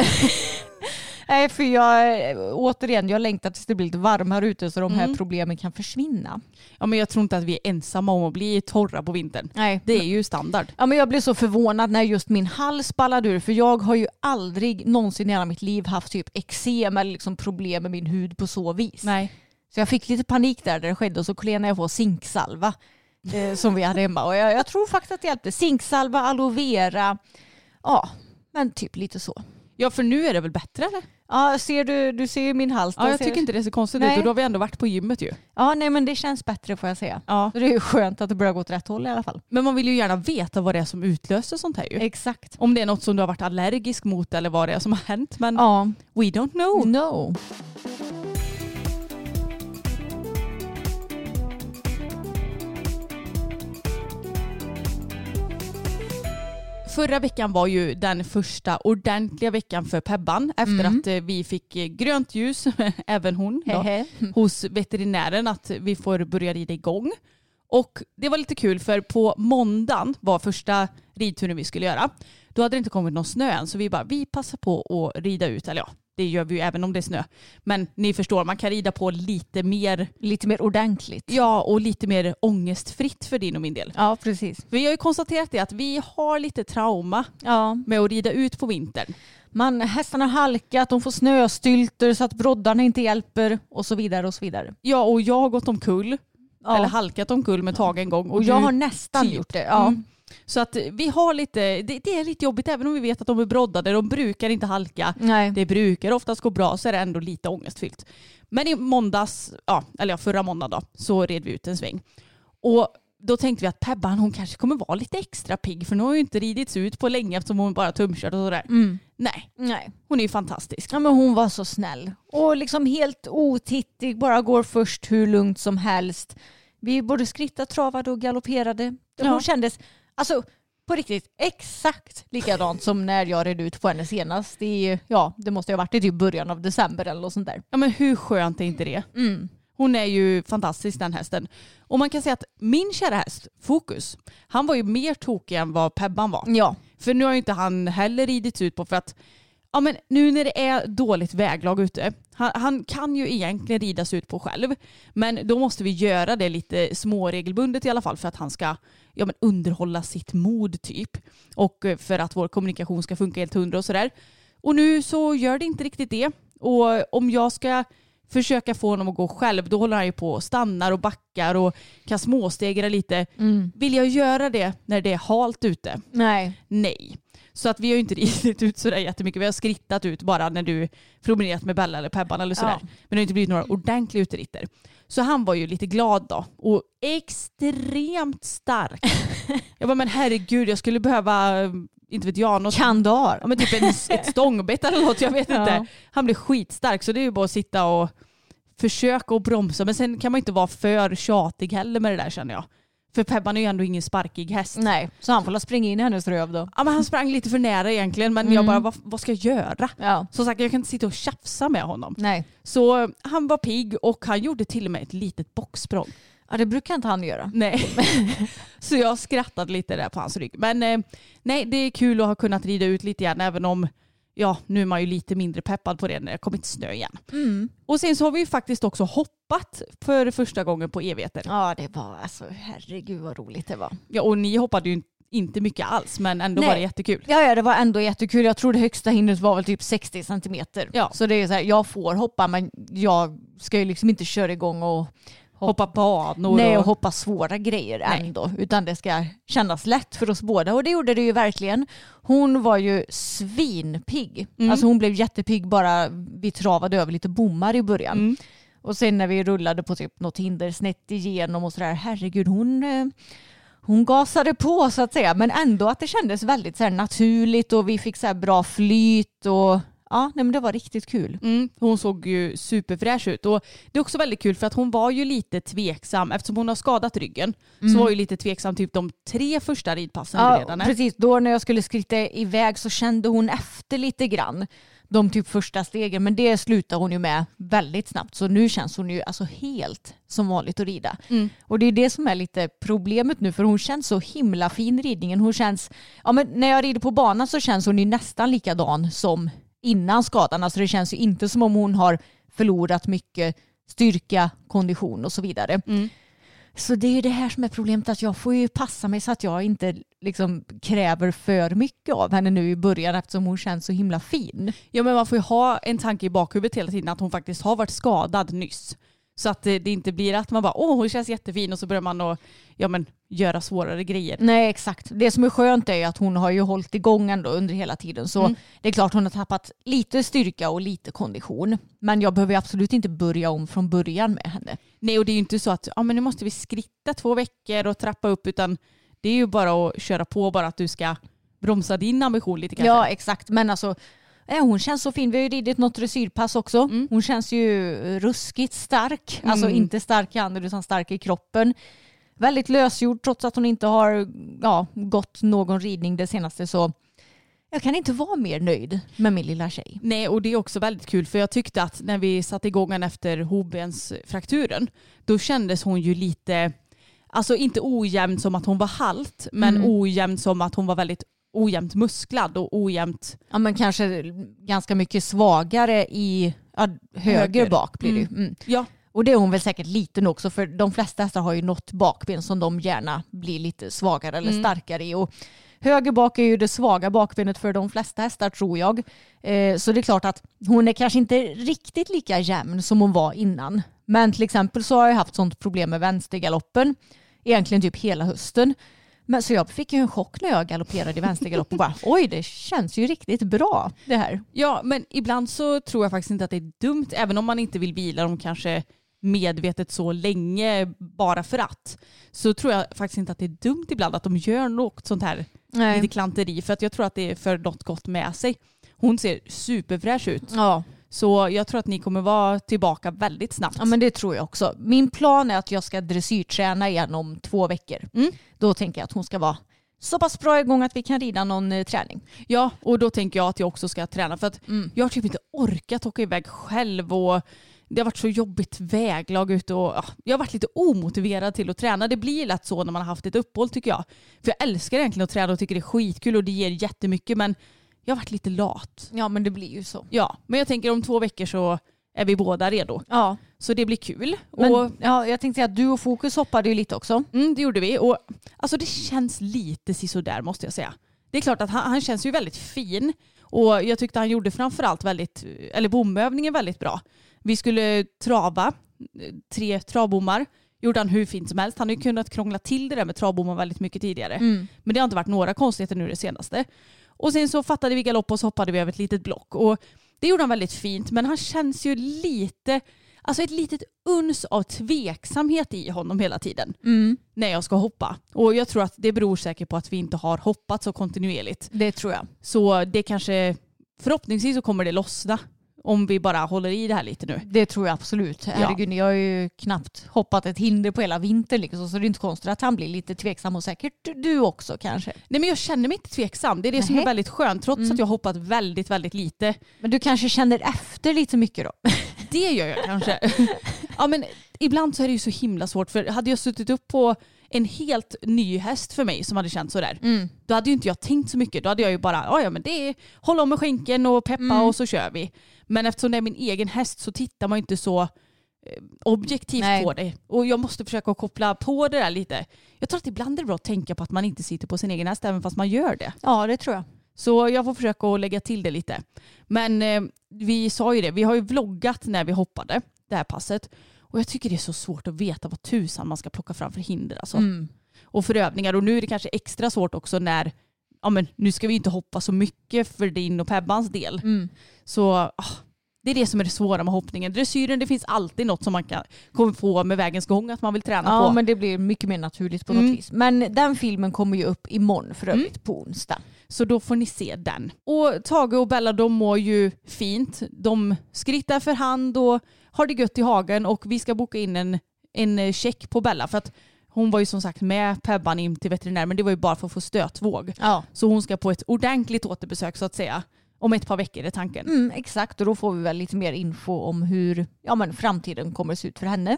S3: Nej, för jag, återigen, jag längtar tills det blir lite varmare ute så de här
S4: Mm.
S3: problemen kan försvinna.
S4: Ja men jag tror inte att vi är ensamma om att bli torra på vintern.
S3: Nej.
S4: Det är ju standard.
S3: Ja, men jag blev så förvånad när just min hals ballade ur för jag har ju aldrig någonsin i hela mitt liv haft typ eksem eller liksom problem med min hud på så vis.
S4: Nej.
S3: Så jag fick lite panik där, där det skedde och så klenade jag på zinksalva eh, som vi hade hemma. Och jag, jag tror faktiskt att det hjälpte. Zinksalva, aloe vera, ja, men typ lite så.
S4: Ja för nu är det väl bättre eller?
S3: Ja, ser du, du ser ju min hals.
S4: Ja jag tycker
S3: du-
S4: inte det ser konstigt
S3: Nej.
S4: ut och då har vi ändå varit på gymmet ju.
S3: Ja, nej men det känns bättre får jag säga.
S4: Ja.
S3: Så det är ju skönt att det börjar gå åt rätt håll i alla fall.
S4: Men man vill ju gärna veta vad det är som utlöser sånt här ju.
S3: Exakt.
S4: Om det är något som du har varit allergisk mot eller vad det är som har hänt. Men
S3: Ja,
S4: we don't know.
S3: no.
S4: Förra veckan var ju den första ordentliga veckan för Pebban efter
S3: Mm.
S4: att eh, vi fick eh, grönt ljus, *laughs* även hon, då,
S3: Hehe.
S4: hos veterinären att vi får börja rida igång. Och det var lite kul för på måndagen var första ridturen vi skulle göra. Då hade det inte kommit någon snö än så vi bara, vi passar på att rida ut. Eller ja, det gör vi ju även om det är snö. Men ni förstår, man kan rida på lite mer,
S3: Lite mer ordentligt.
S4: ja och lite mer ångestfritt för din och min del.
S3: Ja, precis.
S4: Vi har ju konstaterat det att vi har lite trauma
S3: Ja.
S4: med att rida ut på vintern.
S3: Man, hästarna har halkat, de får snöstylter så att broddarna inte hjälper och så vidare och så vidare.
S4: Ja och jag har gått omkull,
S3: Ja.
S4: eller halkat omkull med Tage en gång.
S3: och jag
S4: du-
S3: har nästan
S4: typ.
S3: gjort det. Ja.
S4: Mm. Så att vi har lite, det, det är lite jobbigt även om vi vet att de är broddade, de brukar inte halka.
S3: Nej.
S4: Det brukar oftast gå bra så är det ändå lite ångestfyllt. Men i måndags, ja, eller ja, förra måndagen då, så red vi ut en sväng. Och då tänkte vi att Pebban hon kanske kommer vara lite extra pigg för hon har ju inte ridits ut på länge eftersom hon bara tumkört och sådär.
S3: Mm.
S4: Nej,
S3: Nej.
S4: hon är ju fantastisk.
S3: Ja, men hon var så snäll. Och liksom helt otittig, bara går först hur lugnt som helst. Vi både skrittade, travade och galopperade. Hon
S4: Ja.
S3: kändes, alltså på riktigt, exakt likadant som när jag red ut på henne senast. I, ja, det måste ha varit i typ början av december eller något sånt där.
S4: Ja men hur skönt är inte det?
S3: Mm.
S4: Hon är ju fantastisk den hästen. Och man kan säga att min kära häst, Fokus, han var ju mer tokig än vad Pebban var.
S3: Ja,
S4: För nu har ju inte han heller ridits ut på för att ja, men nu när det är dåligt väglag ute, han, han, kan ju egentligen ridas ut på själv, men då måste vi göra det lite småregelbundet i alla fall för att han ska ja, men underhålla sitt mod typ. Och eh, för att vår kommunikation ska funka helt hundra och sådär. Och nu så gör det inte riktigt det. Och om jag ska försöka få honom att gå själv, då håller han ju på och stannar och backar och kan småstegra lite.
S3: Mm.
S4: Vill jag göra det när det är halt ute?
S3: Nej.
S4: Nej. Så att vi har ju inte *laughs* ridit ut sådär jättemycket. Vi har skrittat ut bara när du promenerat med Bella eller Pebban eller sådär.
S3: Ja.
S4: Men det har inte blivit några ordentliga uteritter. Så han var ju lite glad då. Och extremt stark. *laughs* jag bara, men herregud, jag skulle behöva, inte vet jag, något
S3: Kandar.
S4: Ja men typ en, *laughs* ett stångbett eller något, jag vet
S3: Ja.
S4: inte. Han blir skitstark så det är ju bara att sitta och försöka och bromsa. Men sen kan man inte vara för tjatig heller med det där känner jag. För Pebban är ju ändå ingen sparkig häst.
S3: Nej, så han får springa in i hennes röv då.
S4: Ja, men han sprang lite för nära egentligen men jag
S3: Mm.
S4: bara, vad, vad ska jag göra?
S3: Ja.
S4: Som sagt jag kan inte sitta och tjafsa med honom.
S3: Nej.
S4: Så han var pigg och han gjorde till och med ett litet bocksprång.
S3: Ja, det brukar inte han göra.
S4: Nej. *laughs* så jag skrattade lite där på hans rygg. Men eh, nej, det är kul att ha kunnat rida ut lite igen även om ja, nu är man ju lite mindre peppad på det när det kommit snö igen.
S3: Mm.
S4: Och sen så har vi ju faktiskt också hoppat för första gången på evigheter.
S3: Ja, det var alltså herregud vad roligt det var.
S4: Ja, och ni hoppade ju inte mycket alls men ändå
S3: Nej.
S4: var det jättekul.
S3: Ja, ja, det var ändå jättekul. Jag tror det högsta hindret var väl typ 60 centimeter.
S4: Ja.
S3: Så det är så här, jag får hoppa men jag ska ju liksom inte köra igång och
S4: Hoppa banor
S3: Nej,
S4: och...
S3: och hoppa svåra grejer
S4: Nej.
S3: ändå. Utan det ska kännas lätt för oss båda. Och det gjorde det ju verkligen. Hon var ju svinpigg.
S4: Mm.
S3: Alltså hon blev jättepigg bara vi travade över lite bommar i början.
S4: Mm.
S3: Och sen när vi rullade på typ något hinder snett igenom och sådär, herregud hon, eh, hon gasade på så att säga. Men ändå att det kändes väldigt så naturligt och vi fick så bra flyt och ja, nej, men det var riktigt kul.
S4: Mm, hon såg ju superfräsch ut och det är också väldigt kul för att hon var ju lite tveksam eftersom hon har skadat ryggen. Så var ju lite tveksam typ de tre första ridpassen
S3: Ja,
S4: redan.
S3: precis. Då när jag skulle skritta iväg så kände hon efter lite grann. De typ första stegen. Men det slutade hon ju med väldigt snabbt. Så nu känns hon ju alltså helt som vanligt att rida.
S4: Mm.
S3: Och det är det som är lite problemet nu. För hon känns så himla fin ridningen. Hon känns, ja men när jag rider på banan så känns hon ju nästan likadan som innan skadan. Alltså det känns ju inte som om hon har förlorat mycket styrka, kondition och så vidare.
S4: Mm.
S3: Så det är ju det här som är problemet, att jag får ju passa mig så att jag inte liksom kräver för mycket av henne nu i början eftersom hon känns så himla fin.
S4: Ja men man får ju ha en tanke i bakhuvudet hela tiden att hon faktiskt har varit skadad nyss. Så att det, inte blir att man bara åh hon känns jättefin och så börjar man att ja, men, göra svårare grejer.
S3: Nej exakt. Det som är skönt är ju att hon har ju hållit igång ändå under hela tiden. Så
S4: Mm.
S3: det är klart hon har tappat lite styrka och lite kondition. Men jag behöver absolut inte börja om från början med henne.
S4: Nej och det är ju inte så att ja, men nu måste vi skritta två veckor och trappa upp utan det är ju bara att köra på bara att du ska bromsa din ambition lite kanske.
S3: Ja exakt. Men alltså hon känns så fin. Vi har ju ridit något dressyrpass också.
S4: Mm.
S3: Hon känns ju ruskigt stark. Alltså
S4: Mm.
S3: inte stark i handen utan stark i kroppen. Väldigt lösgjord trots att hon inte har ja, gått någon ridning det senaste. Så jag kan inte vara mer nöjd med min lilla tjej.
S4: Nej, och det är också väldigt kul för jag tyckte att när vi satte igång henne efter hovbensfrakturen då kändes hon ju lite, alltså inte ojämn som att hon var halt, men
S3: Mm.
S4: ojämn som att hon var väldigt ojämnt musklad och ojämnt,
S3: Ja, men kanske ganska mycket svagare i ja, höger,
S4: Höger.
S3: bak blir det.
S4: Mm.
S3: Mm.
S4: ja,
S3: Och det är hon väl säkert liten också för de flesta hästar har ju något bakben som de gärna blir lite svagare eller
S4: Mm.
S3: starkare i. Och höger bak är ju det svaga bakbenet för de flesta hästar tror jag. Eh, så det är klart att hon är kanske inte riktigt lika jämn som hon var innan. Men till exempel så har jag haft sånt problem med vänstergaloppen egentligen typ hela hösten. Men så jag fick ju en chock när jag galopperade i vänstergalopp och bara *laughs* oj det känns ju riktigt bra det här.
S4: ja, men ibland så tror jag faktiskt inte att det är dumt, även om man inte vill vila dem kanske medvetet så länge bara för att, så tror jag faktiskt inte att det är dumt ibland att de gör något sånt här lite klanteri för att jag tror att det är för något gott med sig. Hon ser superfräsch ut.
S3: Ja.
S4: Så jag tror att ni kommer vara tillbaka väldigt snabbt.
S3: Ja men det tror jag också. Min plan är att jag ska dressyrträna igen om två veckor.
S4: Mm.
S3: Då tänker jag att hon ska vara så pass bra igång att vi kan rida någon eh, träning.
S4: Ja, och då tänker jag att jag också ska träna för att
S3: Mm.
S4: jag har typ inte orkat åka iväg själv och det har varit så jobbigt väglag ute och ja, jag har varit lite omotiverad till att träna. Det blir lätt så när man har haft ett uppehåll tycker jag. För jag älskar egentligen att träna och tycker det är skitkul och det ger jättemycket men jag har varit lite lat.
S3: Ja men det blir ju så.
S4: Ja, men jag tänker om två veckor så är vi båda redo.
S3: Ja.
S4: Så det blir kul.
S3: Men,
S4: och,
S3: ja, jag tänkte säga att du och Fokus hoppade ju lite också.
S4: mm, det gjorde vi. Och, alltså det känns lite sisådär måste jag säga. Det är klart att han, han känns ju väldigt fin. Och jag tyckte han gjorde framförallt väldigt, eller bomövningen väldigt bra. Vi skulle trava, tre travbommar. Gjorde han hur fint som helst. Han har ju kunnat krångla till det där med travbommar väldigt mycket tidigare. Men det har inte varit några konstigheter nu det senaste. Och sen så fattade vi galopp och så hoppade vi över ett litet block. Och det gjorde han väldigt fint men han känns ju lite, alltså ett litet uns av tveksamhet i honom hela tiden. När jag ska hoppa. Och jag tror att det beror säkert på att vi inte har hoppat så kontinuerligt.
S3: Det tror jag.
S4: Så det kanske, förhoppningsvis så kommer det lossna. Om vi bara håller i det här lite nu.
S3: Det tror jag absolut. Herregud, jag har ju knappt hoppat ett hinder på hela vintern liksom, så det är inte konstigt att han blir lite tveksam och säkert du också kanske.
S4: Nej men jag känner mig inte tveksam. Det är det som är väldigt skönt trots att jag har hoppat väldigt, väldigt lite.
S3: Men du kanske känner efter lite mycket då?
S4: Det gör jag kanske. *laughs* ja, men ibland så är det ju så himla svårt för hade jag suttit upp på en helt ny häst för mig som hade känts sådär. Då hade ju inte jag tänkt så mycket. Då hade jag ju bara, "Ja, men det är hålla om med skänken och peppa och så kör vi. Men eftersom det är min egen häst så tittar man ju inte så eh, objektivt
S3: Nej.
S4: på det. Och jag måste försöka koppla på det där lite. Jag tror att ibland är det bra att tänka på att man inte sitter på sin egen häst även fast man gör det.
S3: Ja, det tror jag.
S4: Så jag får försöka att lägga till det lite. Men eh, vi sa ju det, vi har ju vloggat när vi hoppade det här passet. Och jag tycker det är så svårt att veta vad tusan man ska plocka fram för hinder. Alltså. Och för övningar. Och nu är det kanske extra svårt också när, ja men nu ska vi inte hoppa så mycket för din och Pebbans del. Så ah, det är det som är det svåra med hoppningen. Dressyren, det finns alltid något som man kan komma på med vägens gång att man vill träna
S3: Ja,
S4: på.
S3: men det blir mycket mer naturligt på
S4: Mm.
S3: något vis. Men den filmen kommer ju upp imorgon för övrigt på onsdag.
S4: Så då får ni se den. Och Tage och Bella de mår ju fint. De skrittar för hand och har det gött i hagen och vi ska boka in en, en check på Bella för att hon var ju som sagt med Pebban in till veterinär men det var ju bara för att få stötvåg.
S3: Ja.
S4: Så hon ska på ett ordentligt återbesök så att säga. Om ett par veckor är tanken.
S3: Mm, exakt, och då får vi väl lite mer info om hur ja, men framtiden kommer att se ut för henne.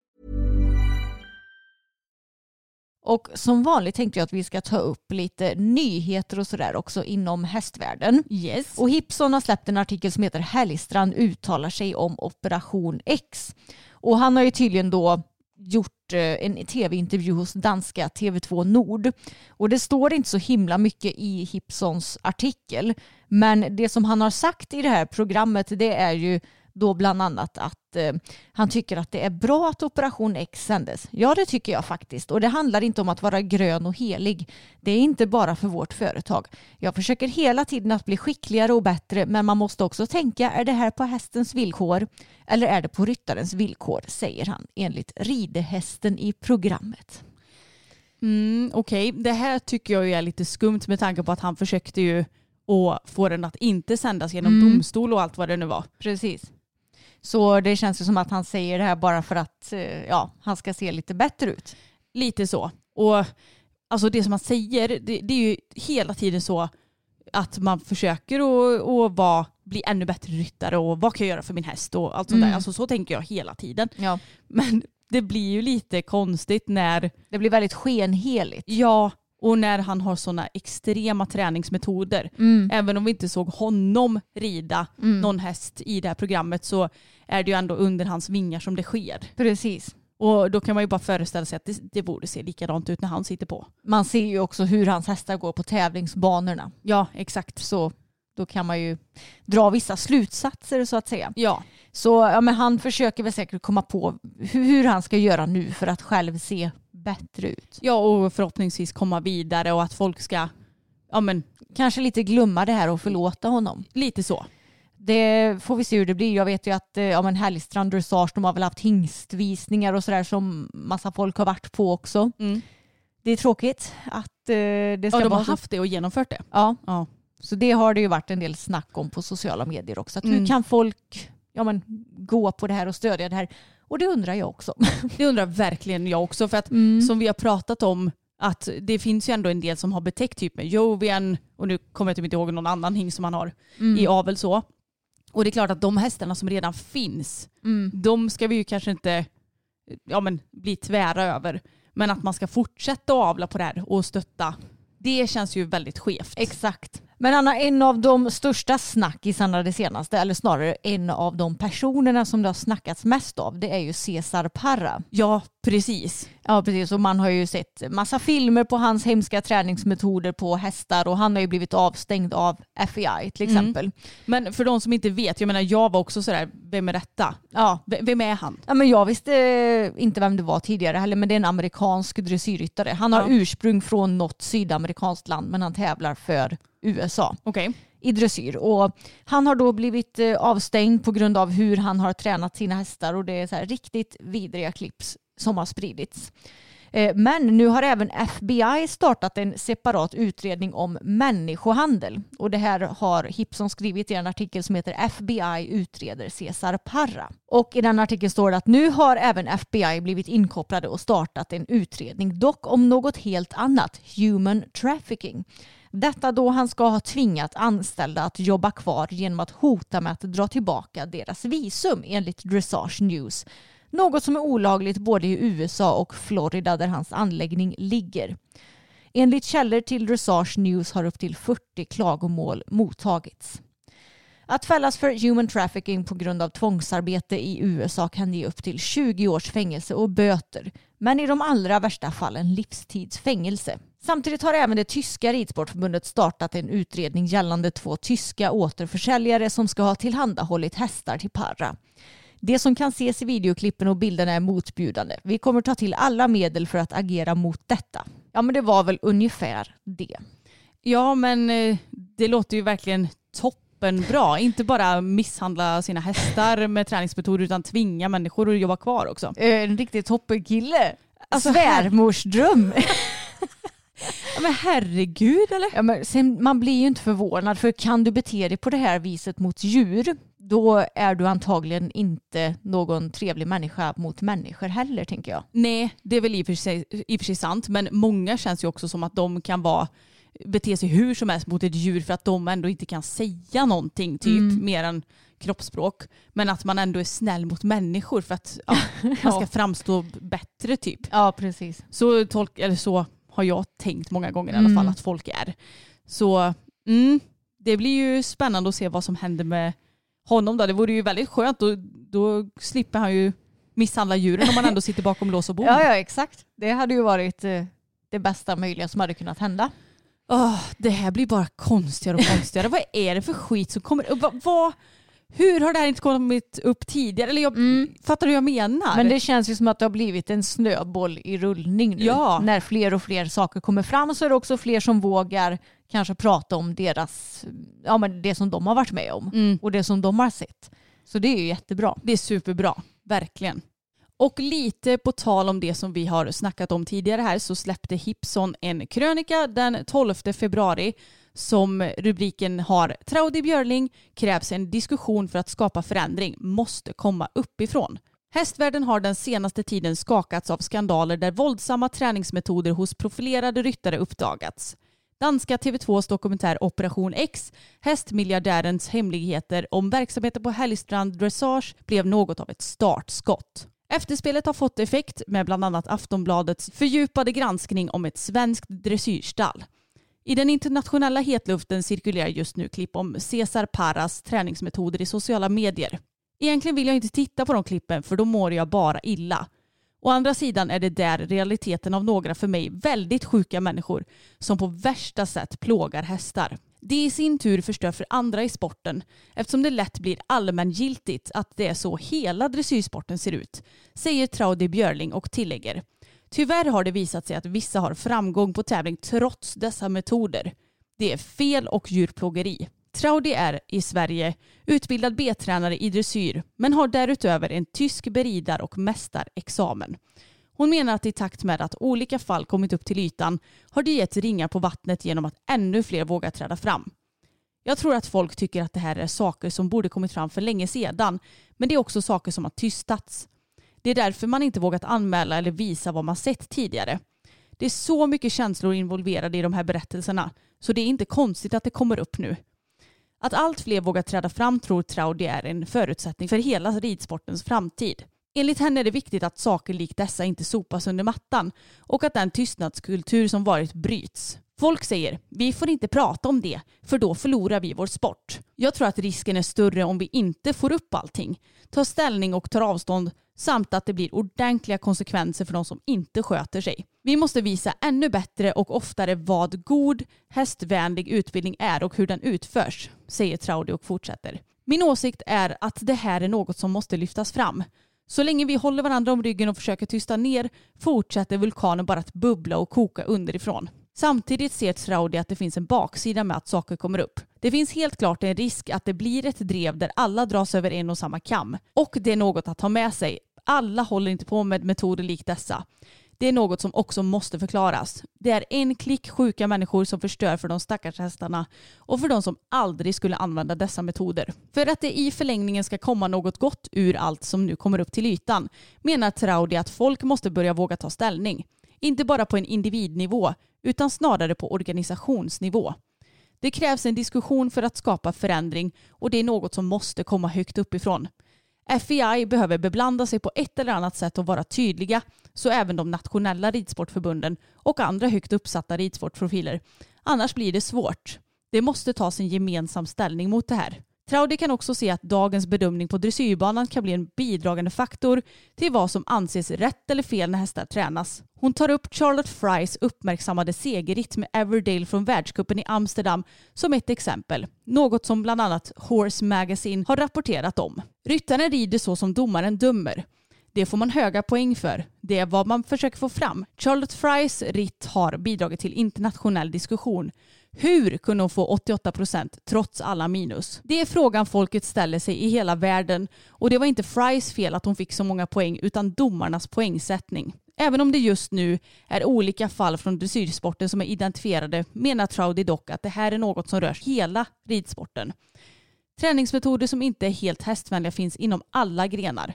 S3: Och som vanligt tänkte jag att vi ska ta upp lite nyheter och sådär också inom hästvärlden.
S4: Yes.
S3: Och Hipson har släppt en artikel som heter Hellstrand uttalar sig om Operation X. Och han har ju tydligen då gjort eh, en tv-intervju hos danska TV2 Nord. Och det står inte så himla mycket i Hipsons artikel. Men det som han har sagt i det här programmet det är ju då bland annat att eh, han tycker att det är bra att Operation X sändes. Ja, det tycker jag faktiskt. Och det handlar inte om att vara grön och helig. Det är inte bara för vårt företag. Jag försöker hela tiden att bli skickligare och bättre, men man måste också tänka, är det här på hästens villkor eller är det på ryttarens villkor, säger han enligt ridhästen i programmet.
S4: Mm, Okej, det här tycker jag är lite skumt med tanke på att han försökte ju att få den att inte sändas genom
S3: Mm.
S4: domstol och allt vad det nu var.
S3: Precis. Så det känns ju som att han säger det här bara för att eh, ja, han ska se lite bättre ut.
S4: Lite så. Och alltså det som man säger, det, det är ju hela tiden så att man försöker att, att vara, bli ännu bättre ryttare och vad kan jag göra för min häst och allt sånt
S3: Mm.
S4: där. Alltså så tänker jag hela tiden.
S3: Ja.
S4: Men det blir ju lite konstigt när,
S3: Det blir väldigt skenheligt.
S4: ja, Och när han har sådana extrema träningsmetoder.
S3: Mm.
S4: Även om vi inte såg honom rida någon häst i det här programmet så är det ju ändå under hans vingar som det sker.
S3: Precis.
S4: Och då kan man ju bara föreställa sig att det, det borde se likadant ut när han sitter på.
S3: Man ser ju också hur hans hästar går på tävlingsbanorna.
S4: Ja, exakt.
S3: Så då kan man ju dra vissa slutsatser så att säga.
S4: Ja,
S3: Så ja, men han försöker väl säkert komma på hur, hur han ska göra nu för att själv se bättre ut.
S4: ja och förhoppningsvis komma vidare och att folk ska, ja men
S3: Kanske lite glömma det här och förlåta honom.
S4: lite så.
S3: Det får vi se hur det blir. Jag vet ju att eh, ja, men Härligstrand Dressage, de har väl haft hingstvisningar och sådär som massa folk har varit på också.
S4: Mm.
S3: Det är tråkigt att eh, det ska
S4: Ja, de
S3: vara
S4: har haft det och genomfört det.
S3: Ja,
S4: Ja.
S3: så det har det ju varit en del snack om på sociala medier också. Att hur
S4: Mm.
S3: kan folk ja, men, gå på det här och stödja det här? Och det undrar jag också. *laughs*
S4: Det undrar verkligen jag också för att som vi har pratat om att det finns ju ändå en del som har betäckt typ med Jovian och nu kommer jag typ inte ihåg någon annan hingst som han har i avel så. Och det är klart att de hästarna som redan finns, de ska vi ju kanske inte ja, men, bli tvära över. Men att man ska fortsätta avla på det här och stötta, det känns ju väldigt skevt.
S3: Exakt. Men Anna, en av de största snackisarna det senaste, eller snarare en av de personerna som det har snackats mest av, det är ju Cesar Parra.
S4: Ja, precis.
S3: Ja, precis. Och man har ju sett massa filmer på hans hemska träningsmetoder på hästar och han har ju blivit avstängd av FEI till exempel.
S4: Men för de som inte vet, jag menar jag var också sådär, vem är detta?
S3: Ja.
S4: V- Vem är han?
S3: Ja, men jag visste eh, inte vem det var tidigare heller, men det är en amerikansk dressyrryttare. Han har
S4: Ja.
S3: ursprung från något sydamerikanskt land, men han tävlar för USA.
S4: Okej.
S3: i dressyr. Och han har då blivit eh, avstängd på grund av hur han har tränat sina hästar och det är så här riktigt vidriga clips som har spridits. Eh, Men nu har även FBI startat en separat utredning om människohandel. Och det här har Hipson skrivit i en artikel som heter FBI utreder Cesar Parra. Och i den artikeln står det att nu har även FBI blivit inkopplade och startat en utredning, dock om något helt annat, human trafficking. Detta då han ska ha tvingat anställda att jobba kvar genom att hota med att dra tillbaka deras visum enligt Dressage News. Något som är olagligt både i USA och Florida där hans anläggning ligger. Enligt källor till Dressage News har upp till 40 klagomål mottagits. Att fällas för human trafficking på grund av tvångsarbete i USA kan ge upp till 20 års fängelse och böter, men i de allra värsta fallen livstidsfängelse. Samtidigt har även det tyska ridsportförbundet startat en utredning gällande två tyska återförsäljare som ska ha tillhandahållit hästar till Parra. Det som kan ses i videoklippen och bilderna är motbjudande. Vi kommer ta till alla medel för att agera mot detta. Ja men det var väl ungefär det.
S4: Ja, men eh, det låter ju verkligen toppenbra. Inte bara misshandla sina hästar med träningsmetoder utan tvinga människor att jobba kvar också.
S3: Eh, En riktig toppenkille.
S4: Alltså,
S3: Svärmors dröm. *laughs*
S4: Ja, men herregud eller?
S3: Ja, men sen, man blir ju inte förvånad för kan du bete dig på det här viset mot djur då är du antagligen inte någon trevlig människa mot människor heller tänker jag.
S4: Nej, det är väl i och, för sig, i och för sig sant, men många känns ju också som att de kan vara bete sig hur som helst mot ett djur för att de ändå inte kan säga någonting typ mer än kroppsspråk. Men att man ändå är snäll mot människor för att ja, *laughs* man ska framstå bättre typ.
S3: Ja precis.
S4: Så, tolk, eller så har jag tänkt många gånger i alla fall att folk är. Så mm, det blir ju spännande att se vad som händer med honom då. Det vore ju väldigt skönt. Då, då slipper han ju misshandla djuren om man ändå sitter bakom lås och bom. *laughs*
S3: Ja ja exakt. Det hade ju varit eh, det bästa möjliga som hade kunnat hända.
S4: Åh, det här blir bara konstigare och konstigare. vad är det för skit som kommer? Vad, vad, hur har det här inte kommit upp tidigare? Eller jag, Fattar du vad jag menar?
S3: Men det känns ju som att det har blivit en snöboll i rullning nu.
S4: Ja.
S3: När fler och fler saker kommer fram så är det också fler som vågar kanske prata om deras, ja men det som de har varit med om och det som de har sett. Så det är ju jättebra.
S4: Det är superbra, verkligen. Och lite på tal om det som vi har snackat om tidigare här så släppte Hipson en krönika den 12 februari som rubriken har Traudi Björling krävs en diskussion för att skapa förändring måste komma uppifrån. Hästvärlden har den senaste tiden skakats av skandaler där våldsamma träningsmetoder hos profilerade ryttare uppdagats. Danska TV2s dokumentär Operation X, hästmiljardärens hemligheter om verksamheten på Helgstrand Dressage blev något av ett startskott. Efterspelet har fått effekt med bland annat Aftonbladets fördjupade granskning om ett svenskt dressyrstall. I den internationella hetluften cirkulerar just nu klipp om Cesar Paras träningsmetoder i sociala medier. Egentligen vill jag inte titta på de klippen för då mår jag bara illa. Å andra sidan är det där realiteten av några för mig väldigt sjuka människor som på värsta sätt plågar hästar. Det i sin tur förstör för andra i sporten eftersom det lätt blir allmängiltigt att det är så hela dressyrsporten ser ut, säger Traudi Björling och tillägger. Tyvärr har det visat sig att vissa har framgång på tävling trots dessa metoder. Det är fel och djurplågeri. Traudi är i Sverige utbildad B-tränare i dressyr men har därutöver en tysk beridar och mästarexamen. Hon menar att i takt med att olika fall kommit upp till ytan har det gett ringar på vattnet genom att ännu fler vågar träda fram. Jag tror att folk tycker att det här är saker som borde kommit fram för länge sedan men det är också saker som har tystats. Det är därför man inte vågat anmäla eller visa vad man sett tidigare. Det är så mycket känslor involverade i de här berättelserna så det är inte konstigt att det kommer upp nu. Att allt fler vågar träda fram tror Traudi är en förutsättning för hela ridsportens framtid. Enligt henne är det viktigt att saker likt dessa inte sopas under mattan och att den tystnadskultur som varit bryts. Folk säger vi får inte prata om det för då förlorar vi vår sport. Jag tror att risken är större om vi inte får upp allting, tar ställning och tar avstånd samt att det blir ordentliga konsekvenser för de som inte sköter sig. Vi måste visa ännu bättre och oftare vad god hästvänlig utbildning är och hur den utförs, säger Traudi och fortsätter. Min åsikt är att det här är något som måste lyftas fram. Så länge vi håller varandra om ryggen och försöker tysta ner fortsätter vulkanen bara att bubbla och koka underifrån. Samtidigt ser Traudi att det finns en baksida med att saker kommer upp. Det finns helt klart en risk att det blir ett drev där alla dras över en och samma kam. Och det är något att ha med sig. Alla håller inte på med metoder likt dessa. Det är något som också måste förklaras. Det är en klick sjuka människor som förstör för de stackars hästarna och för de som aldrig skulle använda dessa metoder. För att det i förlängningen ska komma något gott ur allt som nu kommer upp till ytan menar Traudi att folk måste börja våga ta ställning. Inte bara på en individnivå utan snarare på organisationsnivå. Det krävs en diskussion för att skapa förändring och det är något som måste komma högt uppifrån. FEI behöver beblanda sig på ett eller annat sätt och vara tydliga så även de nationella ridsportförbunden och andra högt uppsatta ridsportprofiler. Annars blir det svårt. Det måste tas en gemensam ställning mot det här. Traudi kan också se att dagens bedömning på dressyrbanan kan bli en bidragande faktor till vad som anses rätt eller fel när hästar tränas. Hon tar upp Charlotte Frys uppmärksammade segerritt med Everdale från världscupen i Amsterdam som ett exempel. Något som bland annat Horse Magazine har rapporterat om. Ryttaren rider så som domaren dömer. Det får man höga poäng för. Det är vad man försöker få fram. Charlotte Frys ritt har bidragit till internationell diskussion. Hur kunde hon få 88 procent trots alla minus? Det är frågan folket ställer sig i hela världen och det var inte Frys fel att hon fick så många poäng utan domarnas poängsättning. Även om det just nu är olika fall från dressyrsporten som är identifierade menar Troudy dock att det här är något som rör hela ridsporten. Träningsmetoder som inte är helt hästvänliga finns inom alla grenar.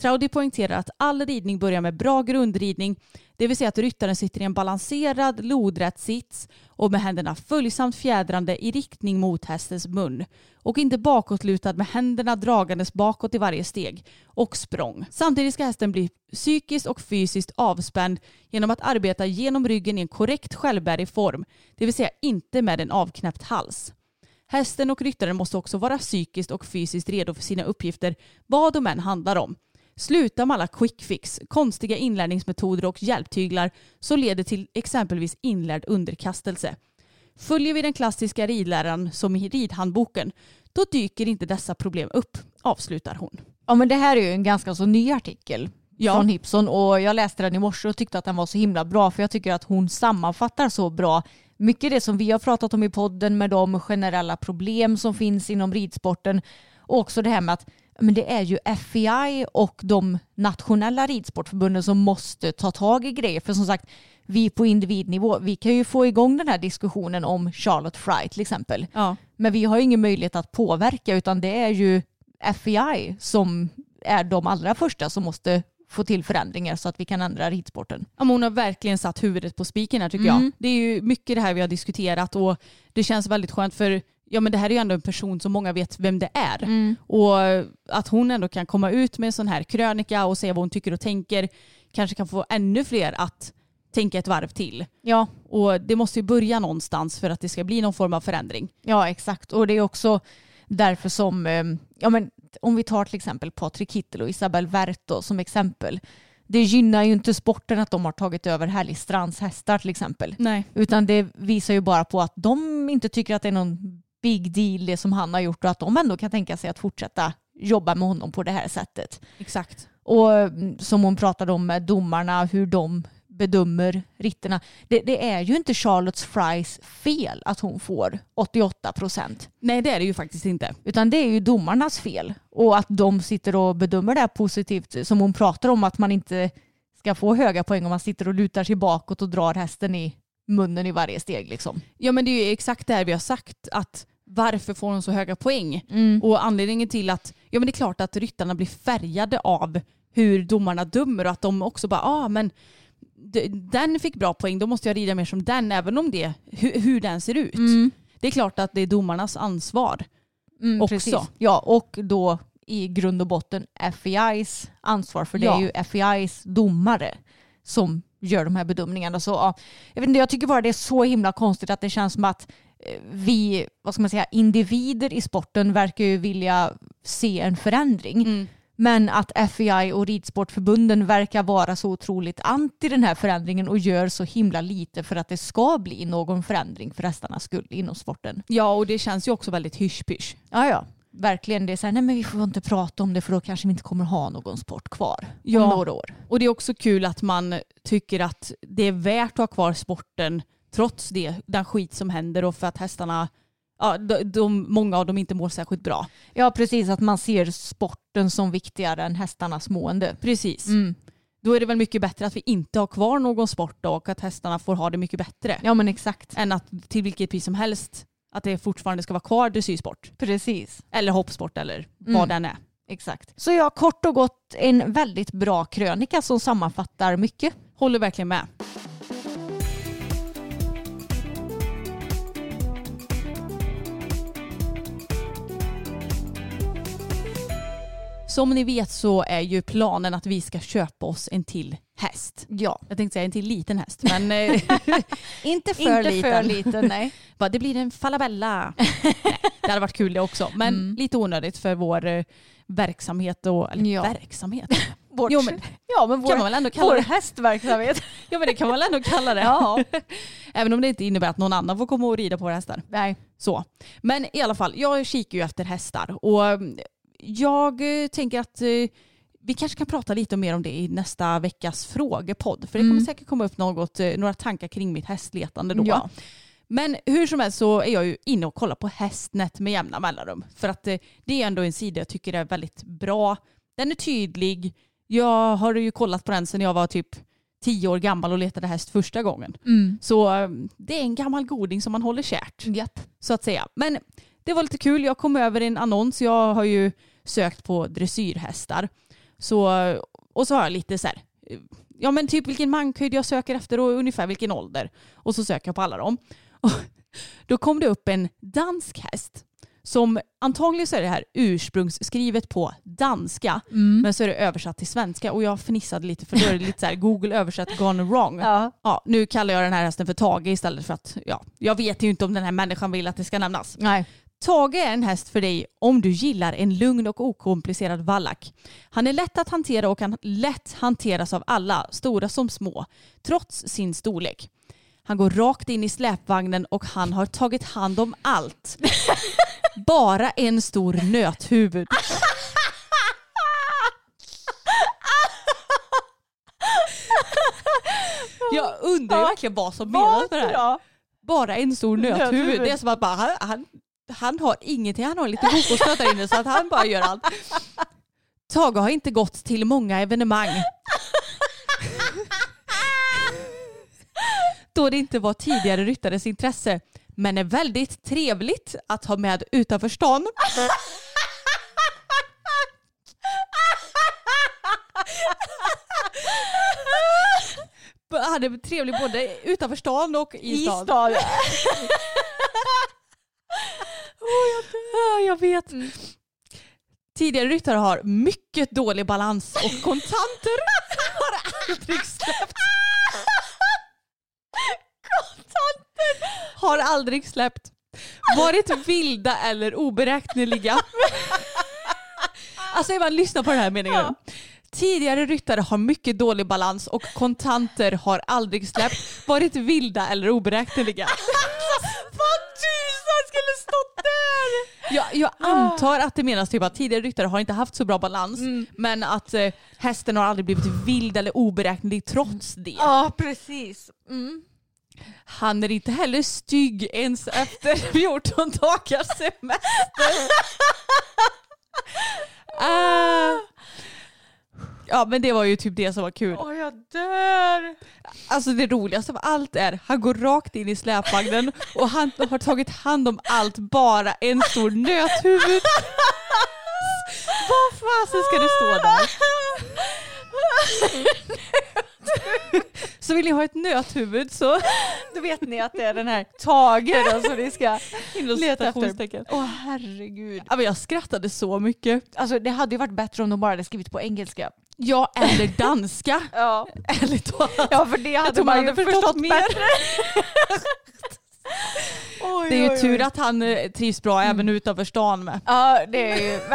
S4: Traudi poängterar att all ridning börjar med bra grundridning, det vill säga att ryttaren sitter i en balanserad, lodrätt sits och med händerna följsamt fjädrande i riktning mot hästens mun och inte bakåtlutad med händerna dragandes bakåt i varje steg och språng. Samtidigt ska hästen bli psykiskt och fysiskt avspänd genom att arbeta genom ryggen i en korrekt självbärig form, det vill säga inte med en avknäppt hals. Hästen och ryttaren måste också vara psykiskt och fysiskt redo för sina uppgifter, vad de än handlar om. Sluta med alla quick fix, konstiga inlärningsmetoder och hjälptyglar som leder till exempelvis inlärd underkastelse. Följer vi den klassiska ridläraren som i ridhandboken, då dyker inte dessa problem upp, avslutar hon.
S3: Ja men det här är ju en ganska så ny artikel
S4: Ja.
S3: från Hipson och jag läste den i morse och tyckte att den var så himla bra för jag tycker att hon sammanfattar så bra mycket det som vi har pratat om i podden med de generella problem som finns inom ridsporten och också det här med att men det är ju FEI och de nationella ridsportförbunden som måste ta tag i grejer. För som sagt, vi på individnivå, vi kan ju få igång den här diskussionen om Charlotte Fry till exempel.
S4: Ja.
S3: Men vi har ju ingen möjlighet att påverka utan det är ju FEI som är de allra första som måste få till förändringar så att vi kan ändra ridsporten.
S4: Ja, hon har verkligen satt huvudet på spiken här tycker
S3: Mm.
S4: jag. Det är ju mycket det här vi har diskuterat och det känns väldigt skönt för ja men det här är ju ändå en person som många vet vem det är.
S3: Mm.
S4: Och att hon ändå kan komma ut med en sån här krönika och säga vad hon tycker och tänker kanske kan få ännu fler att tänka ett varv till.
S3: Ja,
S4: Och det måste ju börja någonstans för att det ska bli någon form av förändring.
S3: ja, exakt. Och det är också därför som, eh, ja men om vi tar till exempel Patrik Hittel och Isabel Werto som exempel. Det gynnar ju inte sporten att de har tagit över Härligstrands hästar till exempel.
S4: Nej.
S3: Utan det visar ju bara på att de inte tycker att det är någon big deal det som han har gjort och att de ändå kan tänka sig att fortsätta jobba med honom på det här sättet.
S4: Exakt.
S3: Och mm, som hon pratade om med domarna, hur de bedömer ritterna. Det, det är ju inte Charlottes Fries fel att hon får 88 procent.
S4: Nej det är det ju faktiskt inte.
S3: Utan det är ju domarnas fel. Och att de sitter och bedömer det här positivt. Som hon pratar om att man inte ska få höga poäng om man sitter och lutar sig bakåt och drar hästen i munnen i varje steg. Liksom.
S4: Ja men det är ju exakt det här vi har sagt att varför får hon så höga poäng? Och anledningen till att, ja men det är klart att ryttarna blir färgade av hur domarna dömer och att de också bara, ah men den fick bra poäng, då måste jag rida mer som den även om det, hur, hur den ser ut. Det är klart att det är domarnas ansvar.
S3: Mm,
S4: Också.
S3: precis. Ja, och då i grund och botten FEIs ansvar för det
S4: Ja.
S3: är ju FEIs domare som gör de här bedömningarna. Så, ja, jag, vet inte, jag tycker bara det är så himla konstigt att det känns som att vi, vad ska man säga, individer i sporten verkar ju vilja se en förändring. Men att FEI och ridsportförbunden verkar vara så otroligt anti den här förändringen och gör så himla lite för att det ska bli någon förändring för hästarnas skull inom sporten.
S4: Ja och det känns ju också väldigt hysch-pysch.
S3: Ja, ja. Verkligen. Det är så här, nej men vi får inte prata om det för då kanske vi inte kommer ha någon sport kvar
S4: Ja.
S3: om några år.
S4: Och det är också kul att man tycker att det är värt att ha kvar sporten trots det, den skit som händer och för att hästarna, ja, de, de, många av dem inte mår särskilt bra.
S3: Ja, precis. Att man ser sporten som viktigare än hästarnas mående.
S4: Precis.
S3: Mm.
S4: Då är det väl mycket bättre att vi inte har kvar någon sport då och att hästarna får ha det mycket bättre.
S3: Ja, men exakt.
S4: Än att till vilket pris som helst att det fortfarande ska vara kvar dressyrsport.
S3: Precis.
S4: Eller hoppsport eller
S3: Mm.
S4: vad den är.
S3: Exakt. Så ja, kort och gott en väldigt bra krönika som sammanfattar mycket.
S4: Håller verkligen med. Som ni vet så är ju planen att vi ska köpa oss en till häst.
S3: Ja.
S4: Jag tänkte säga en till liten häst men eh, *laughs* inte för
S3: Inte
S4: liten.
S3: för liten, nej. *laughs*
S4: Bara, det blir en falabella. *laughs* Nej, det hade varit kul det också men
S3: Mm.
S4: lite onödigt för vår eh, verksamhet och eller
S3: Ja.
S4: verksamhet.
S3: Vårt,
S4: Jo, men-
S3: ja, men vår,
S4: kan man väl ändå kalla
S3: vår
S4: det.
S3: hästverksamhet.
S4: Ja men det kan man väl ändå kalla det.
S3: Ja.
S4: Även om det inte innebär att någon annan får komma och rida på våra hästar.
S3: nej.
S4: Så. Men i alla fall, jag kikar ju efter hästar och mm, jag eh, tänker att eh, vi kanske kan prata lite mer om det i nästa veckas frågepodd. För det kommer
S3: Mm.
S4: säkert komma upp något, eh, några tankar kring mitt hästletande då.
S3: Ja.
S4: Men hur som helst så är jag ju inne och kollar på Hästnet med jämna mellanrum. För att det är ändå en sida jag tycker är väldigt bra. Den är tydlig. Jag har ju kollat på den sedan jag var typ tio år gammal och letade häst första gången.
S3: Mm.
S4: Så det är en gammal goding som man håller kärt
S3: Japp.
S4: så att säga. Men det var lite kul. Jag kom över en annons. Jag har ju sökt på dressyrhästar. Så, och så har jag lite så här, ja men typ vilken mankhöjd jag söker efter och ungefär vilken ålder. Och så söker jag på alla dem. Och *laughs* då kom det upp en dansk häst. Som antagligen så är det här ursprungsskrivet på danska. Men så är det översatt till svenska. Och jag fnissade lite för då är det lite så här Google översatt gone wrong.
S3: Ja.
S4: Ja, nu kallar jag den här hästen för Tage istället för att ja, jag vet ju inte om den här människan vill att det ska nämnas.
S3: Nej.
S4: Tage är en häst för dig om du gillar en lugn och okomplicerad vallack. Han är lätt att hantera och kan lätt hanteras av alla, stora som små, trots sin storlek. Han går rakt in i släpvagnen och han har tagit hand om allt. *laughs* Bara en stor nöthuvud. Jag undrar ju verkligen vad som menas med det här. Bara en stor nöthuvud. Det är som att bara, han, han, han har ingenting, han har lite kokosnöt där inne så att han bara gör allt. Tage har inte gått till många evenemang. Då det inte var tidigare ryttares intresse. Men är väldigt trevligt att ha med utanför stan. Han är trevlig både utanför stan och i
S3: I
S4: stan.
S3: Stan.
S4: Ah, jag vet. Tidigare ryttare har mycket dålig balans och kontanter *laughs* har aldrig släppt. kontanter har aldrig släppt. Varit vilda eller oberäkneliga. Alltså Eva, lyssna på den här meningen. Tidigare ryttare har mycket dålig balans och kontanter har aldrig släppt, varit vilda eller oberäkneliga. Vad tusan skulle stått där! Jag, jag antar att det menas typ att tidigare ryttare har inte haft så bra balans men att eh, hästen har aldrig blivit vild eller oberäknelig trots det.
S3: Ja, precis.
S4: Han är inte heller stygg ens efter *laughs* 14 dagars semester. *laughs* Ah. Ja men det var ju typ det som var kul.
S3: Åh, jag dör.
S4: Alltså det roligaste av allt är han går rakt in i släpvagnen *laughs* och han har tagit hand om allt bara en stor nöthuvud. *laughs* Vad fasen ska det stå där? *laughs* Så vill ni ha ett nöthuvud så
S3: Då vet ni att det är den här Tage då som ni ska leta efter. Åh herregud.
S4: Ja, men jag skrattade så mycket.
S3: Alltså det hade ju varit bättre om de bara hade skrivit på engelska.
S4: Ja, eller danska. *laughs*
S3: Ja,
S4: Ärligt talat.
S3: ja för det hade
S4: tror
S3: man
S4: man hade
S3: förstått,
S4: förstått mer. *laughs*
S3: Oj,
S4: Det är ju
S3: oj,
S4: tur
S3: oj.
S4: att han eh, trivs bra även utanför stan med.
S3: Ja, det är ju. *laughs*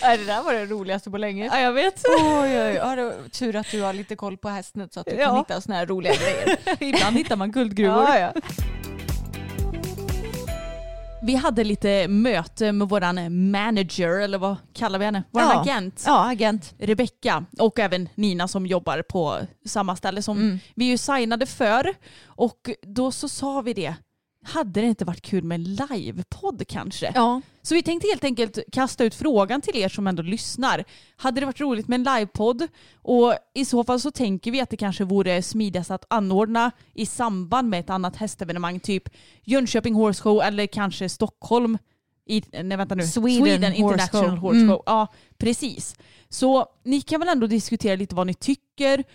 S3: Ja, det där var det roligaste på länge.
S4: Ja, jag vet.
S3: Oj, oj. Ja, det tur att du har lite koll på hästen så att du kan
S4: Ja.
S3: hitta såna här roliga grejer.
S4: Ibland hittar man guldgruvor.
S3: Ja, ja.
S4: Vi hade lite möte med våran manager, eller vad kallar vi henne? Våran
S3: Ja.
S4: agent.
S3: ja, agent.
S4: Rebecka och även Nina som jobbar på samma ställe som vi är ju signade för. Och då så sa vi det, hade det inte varit kul med en livepodd kanske?
S3: Ja.
S4: Så vi tänkte helt enkelt kasta ut frågan till er som ändå lyssnar. Hade det varit roligt med en livepodd? Och i så fall så tänker vi att det kanske vore smidigast att anordna i samband med ett annat hästevenemang, typ Jönköping Horse Show eller kanske Stockholm. I, nej vänta nu,
S3: Sweden Horse
S4: International
S3: Show.
S4: Horse
S3: Mm.
S4: Show. Ja, precis. Så ni kan väl ändå diskutera lite vad ni tycker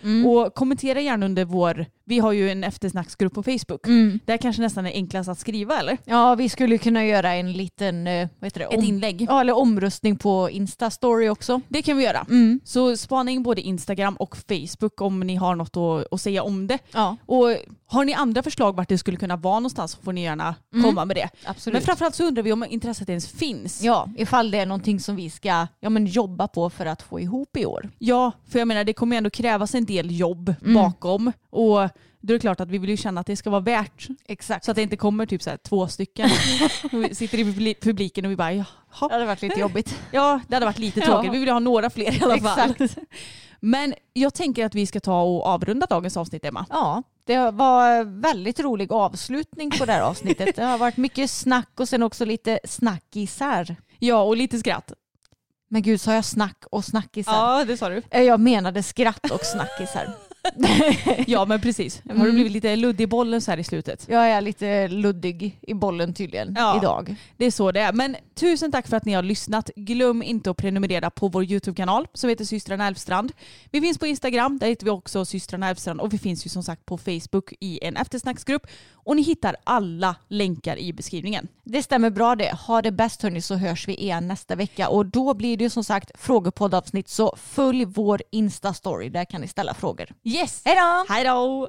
S3: Mm.
S4: och kommentera gärna under vår, vi har ju en eftersnacksgrupp på Facebook.
S3: Mm.
S4: Där kanske nästan är enklast att skriva eller?
S3: ja, vi skulle kunna göra en liten eh, vad heter det?
S4: Ett inlägg.
S3: Ja, eller omröstning på Insta-story också.
S4: Det kan vi göra.
S3: Mm.
S4: Så spana in både Instagram och Facebook om ni har något att, att säga om det.
S3: Ja,
S4: Och har ni andra förslag vart det skulle kunna vara någonstans så får ni gärna komma med det.
S3: absolut.
S4: Men framförallt så undrar vi om intresset ens finns.
S3: Ja, ifall det är någonting som vi ska ja, men jobba på för att få ihop i år.
S4: Ja, för jag menar det kommer ändå krävas en del jobb
S3: Mm.
S4: bakom. Och då är det klart att vi vill ju känna att det ska vara värt.
S3: Exakt.
S4: Så att det inte kommer typ så här två stycken. *laughs* Vi sitter i publi- publiken och vi bara
S3: Det
S4: jaha.
S3: hade varit lite jobbigt. *laughs*
S4: Ja, det hade varit lite
S3: Ja.
S4: tråkigt. Vi vill ha några fler i alla fall.
S3: Exakt. *laughs*
S4: Men jag tänker att vi ska ta och avrunda dagens avsnitt Emma.
S3: Ja, det var väldigt rolig avslutning på det här avsnittet. Det har varit mycket snack och sen också lite snackisar.
S4: Ja, och lite skratt.
S3: Men gud, sa jag snack och snackisar?
S4: Ja, det sa du.
S3: Eh, Jag menade skratt och snackisar. *laughs*
S4: Ja, men precis. Har du
S3: Mm.
S4: blivit lite luddig i bollen så här i slutet?
S3: Jag är lite luddig i bollen tydligen
S4: Ja.
S3: idag.
S4: Det är så det är. Men tusen tack för att ni har lyssnat. Glöm inte att prenumerera på vår YouTube-kanal som heter systrarna Elfstrand. Vi finns på Instagram, där heter vi också systrarna Elfstrand och vi finns ju som sagt på Facebook i en eftersnacksgrupp. Och ni hittar alla länkar i beskrivningen.
S3: Det stämmer bra det. Ha det bäst hörni så hörs vi igen nästa vecka och då blir det som sagt frågepoddavsnitt så följ vår Insta-story. Där kan ni ställa frågor.
S4: Yes!
S3: Hej då!
S4: Hej då!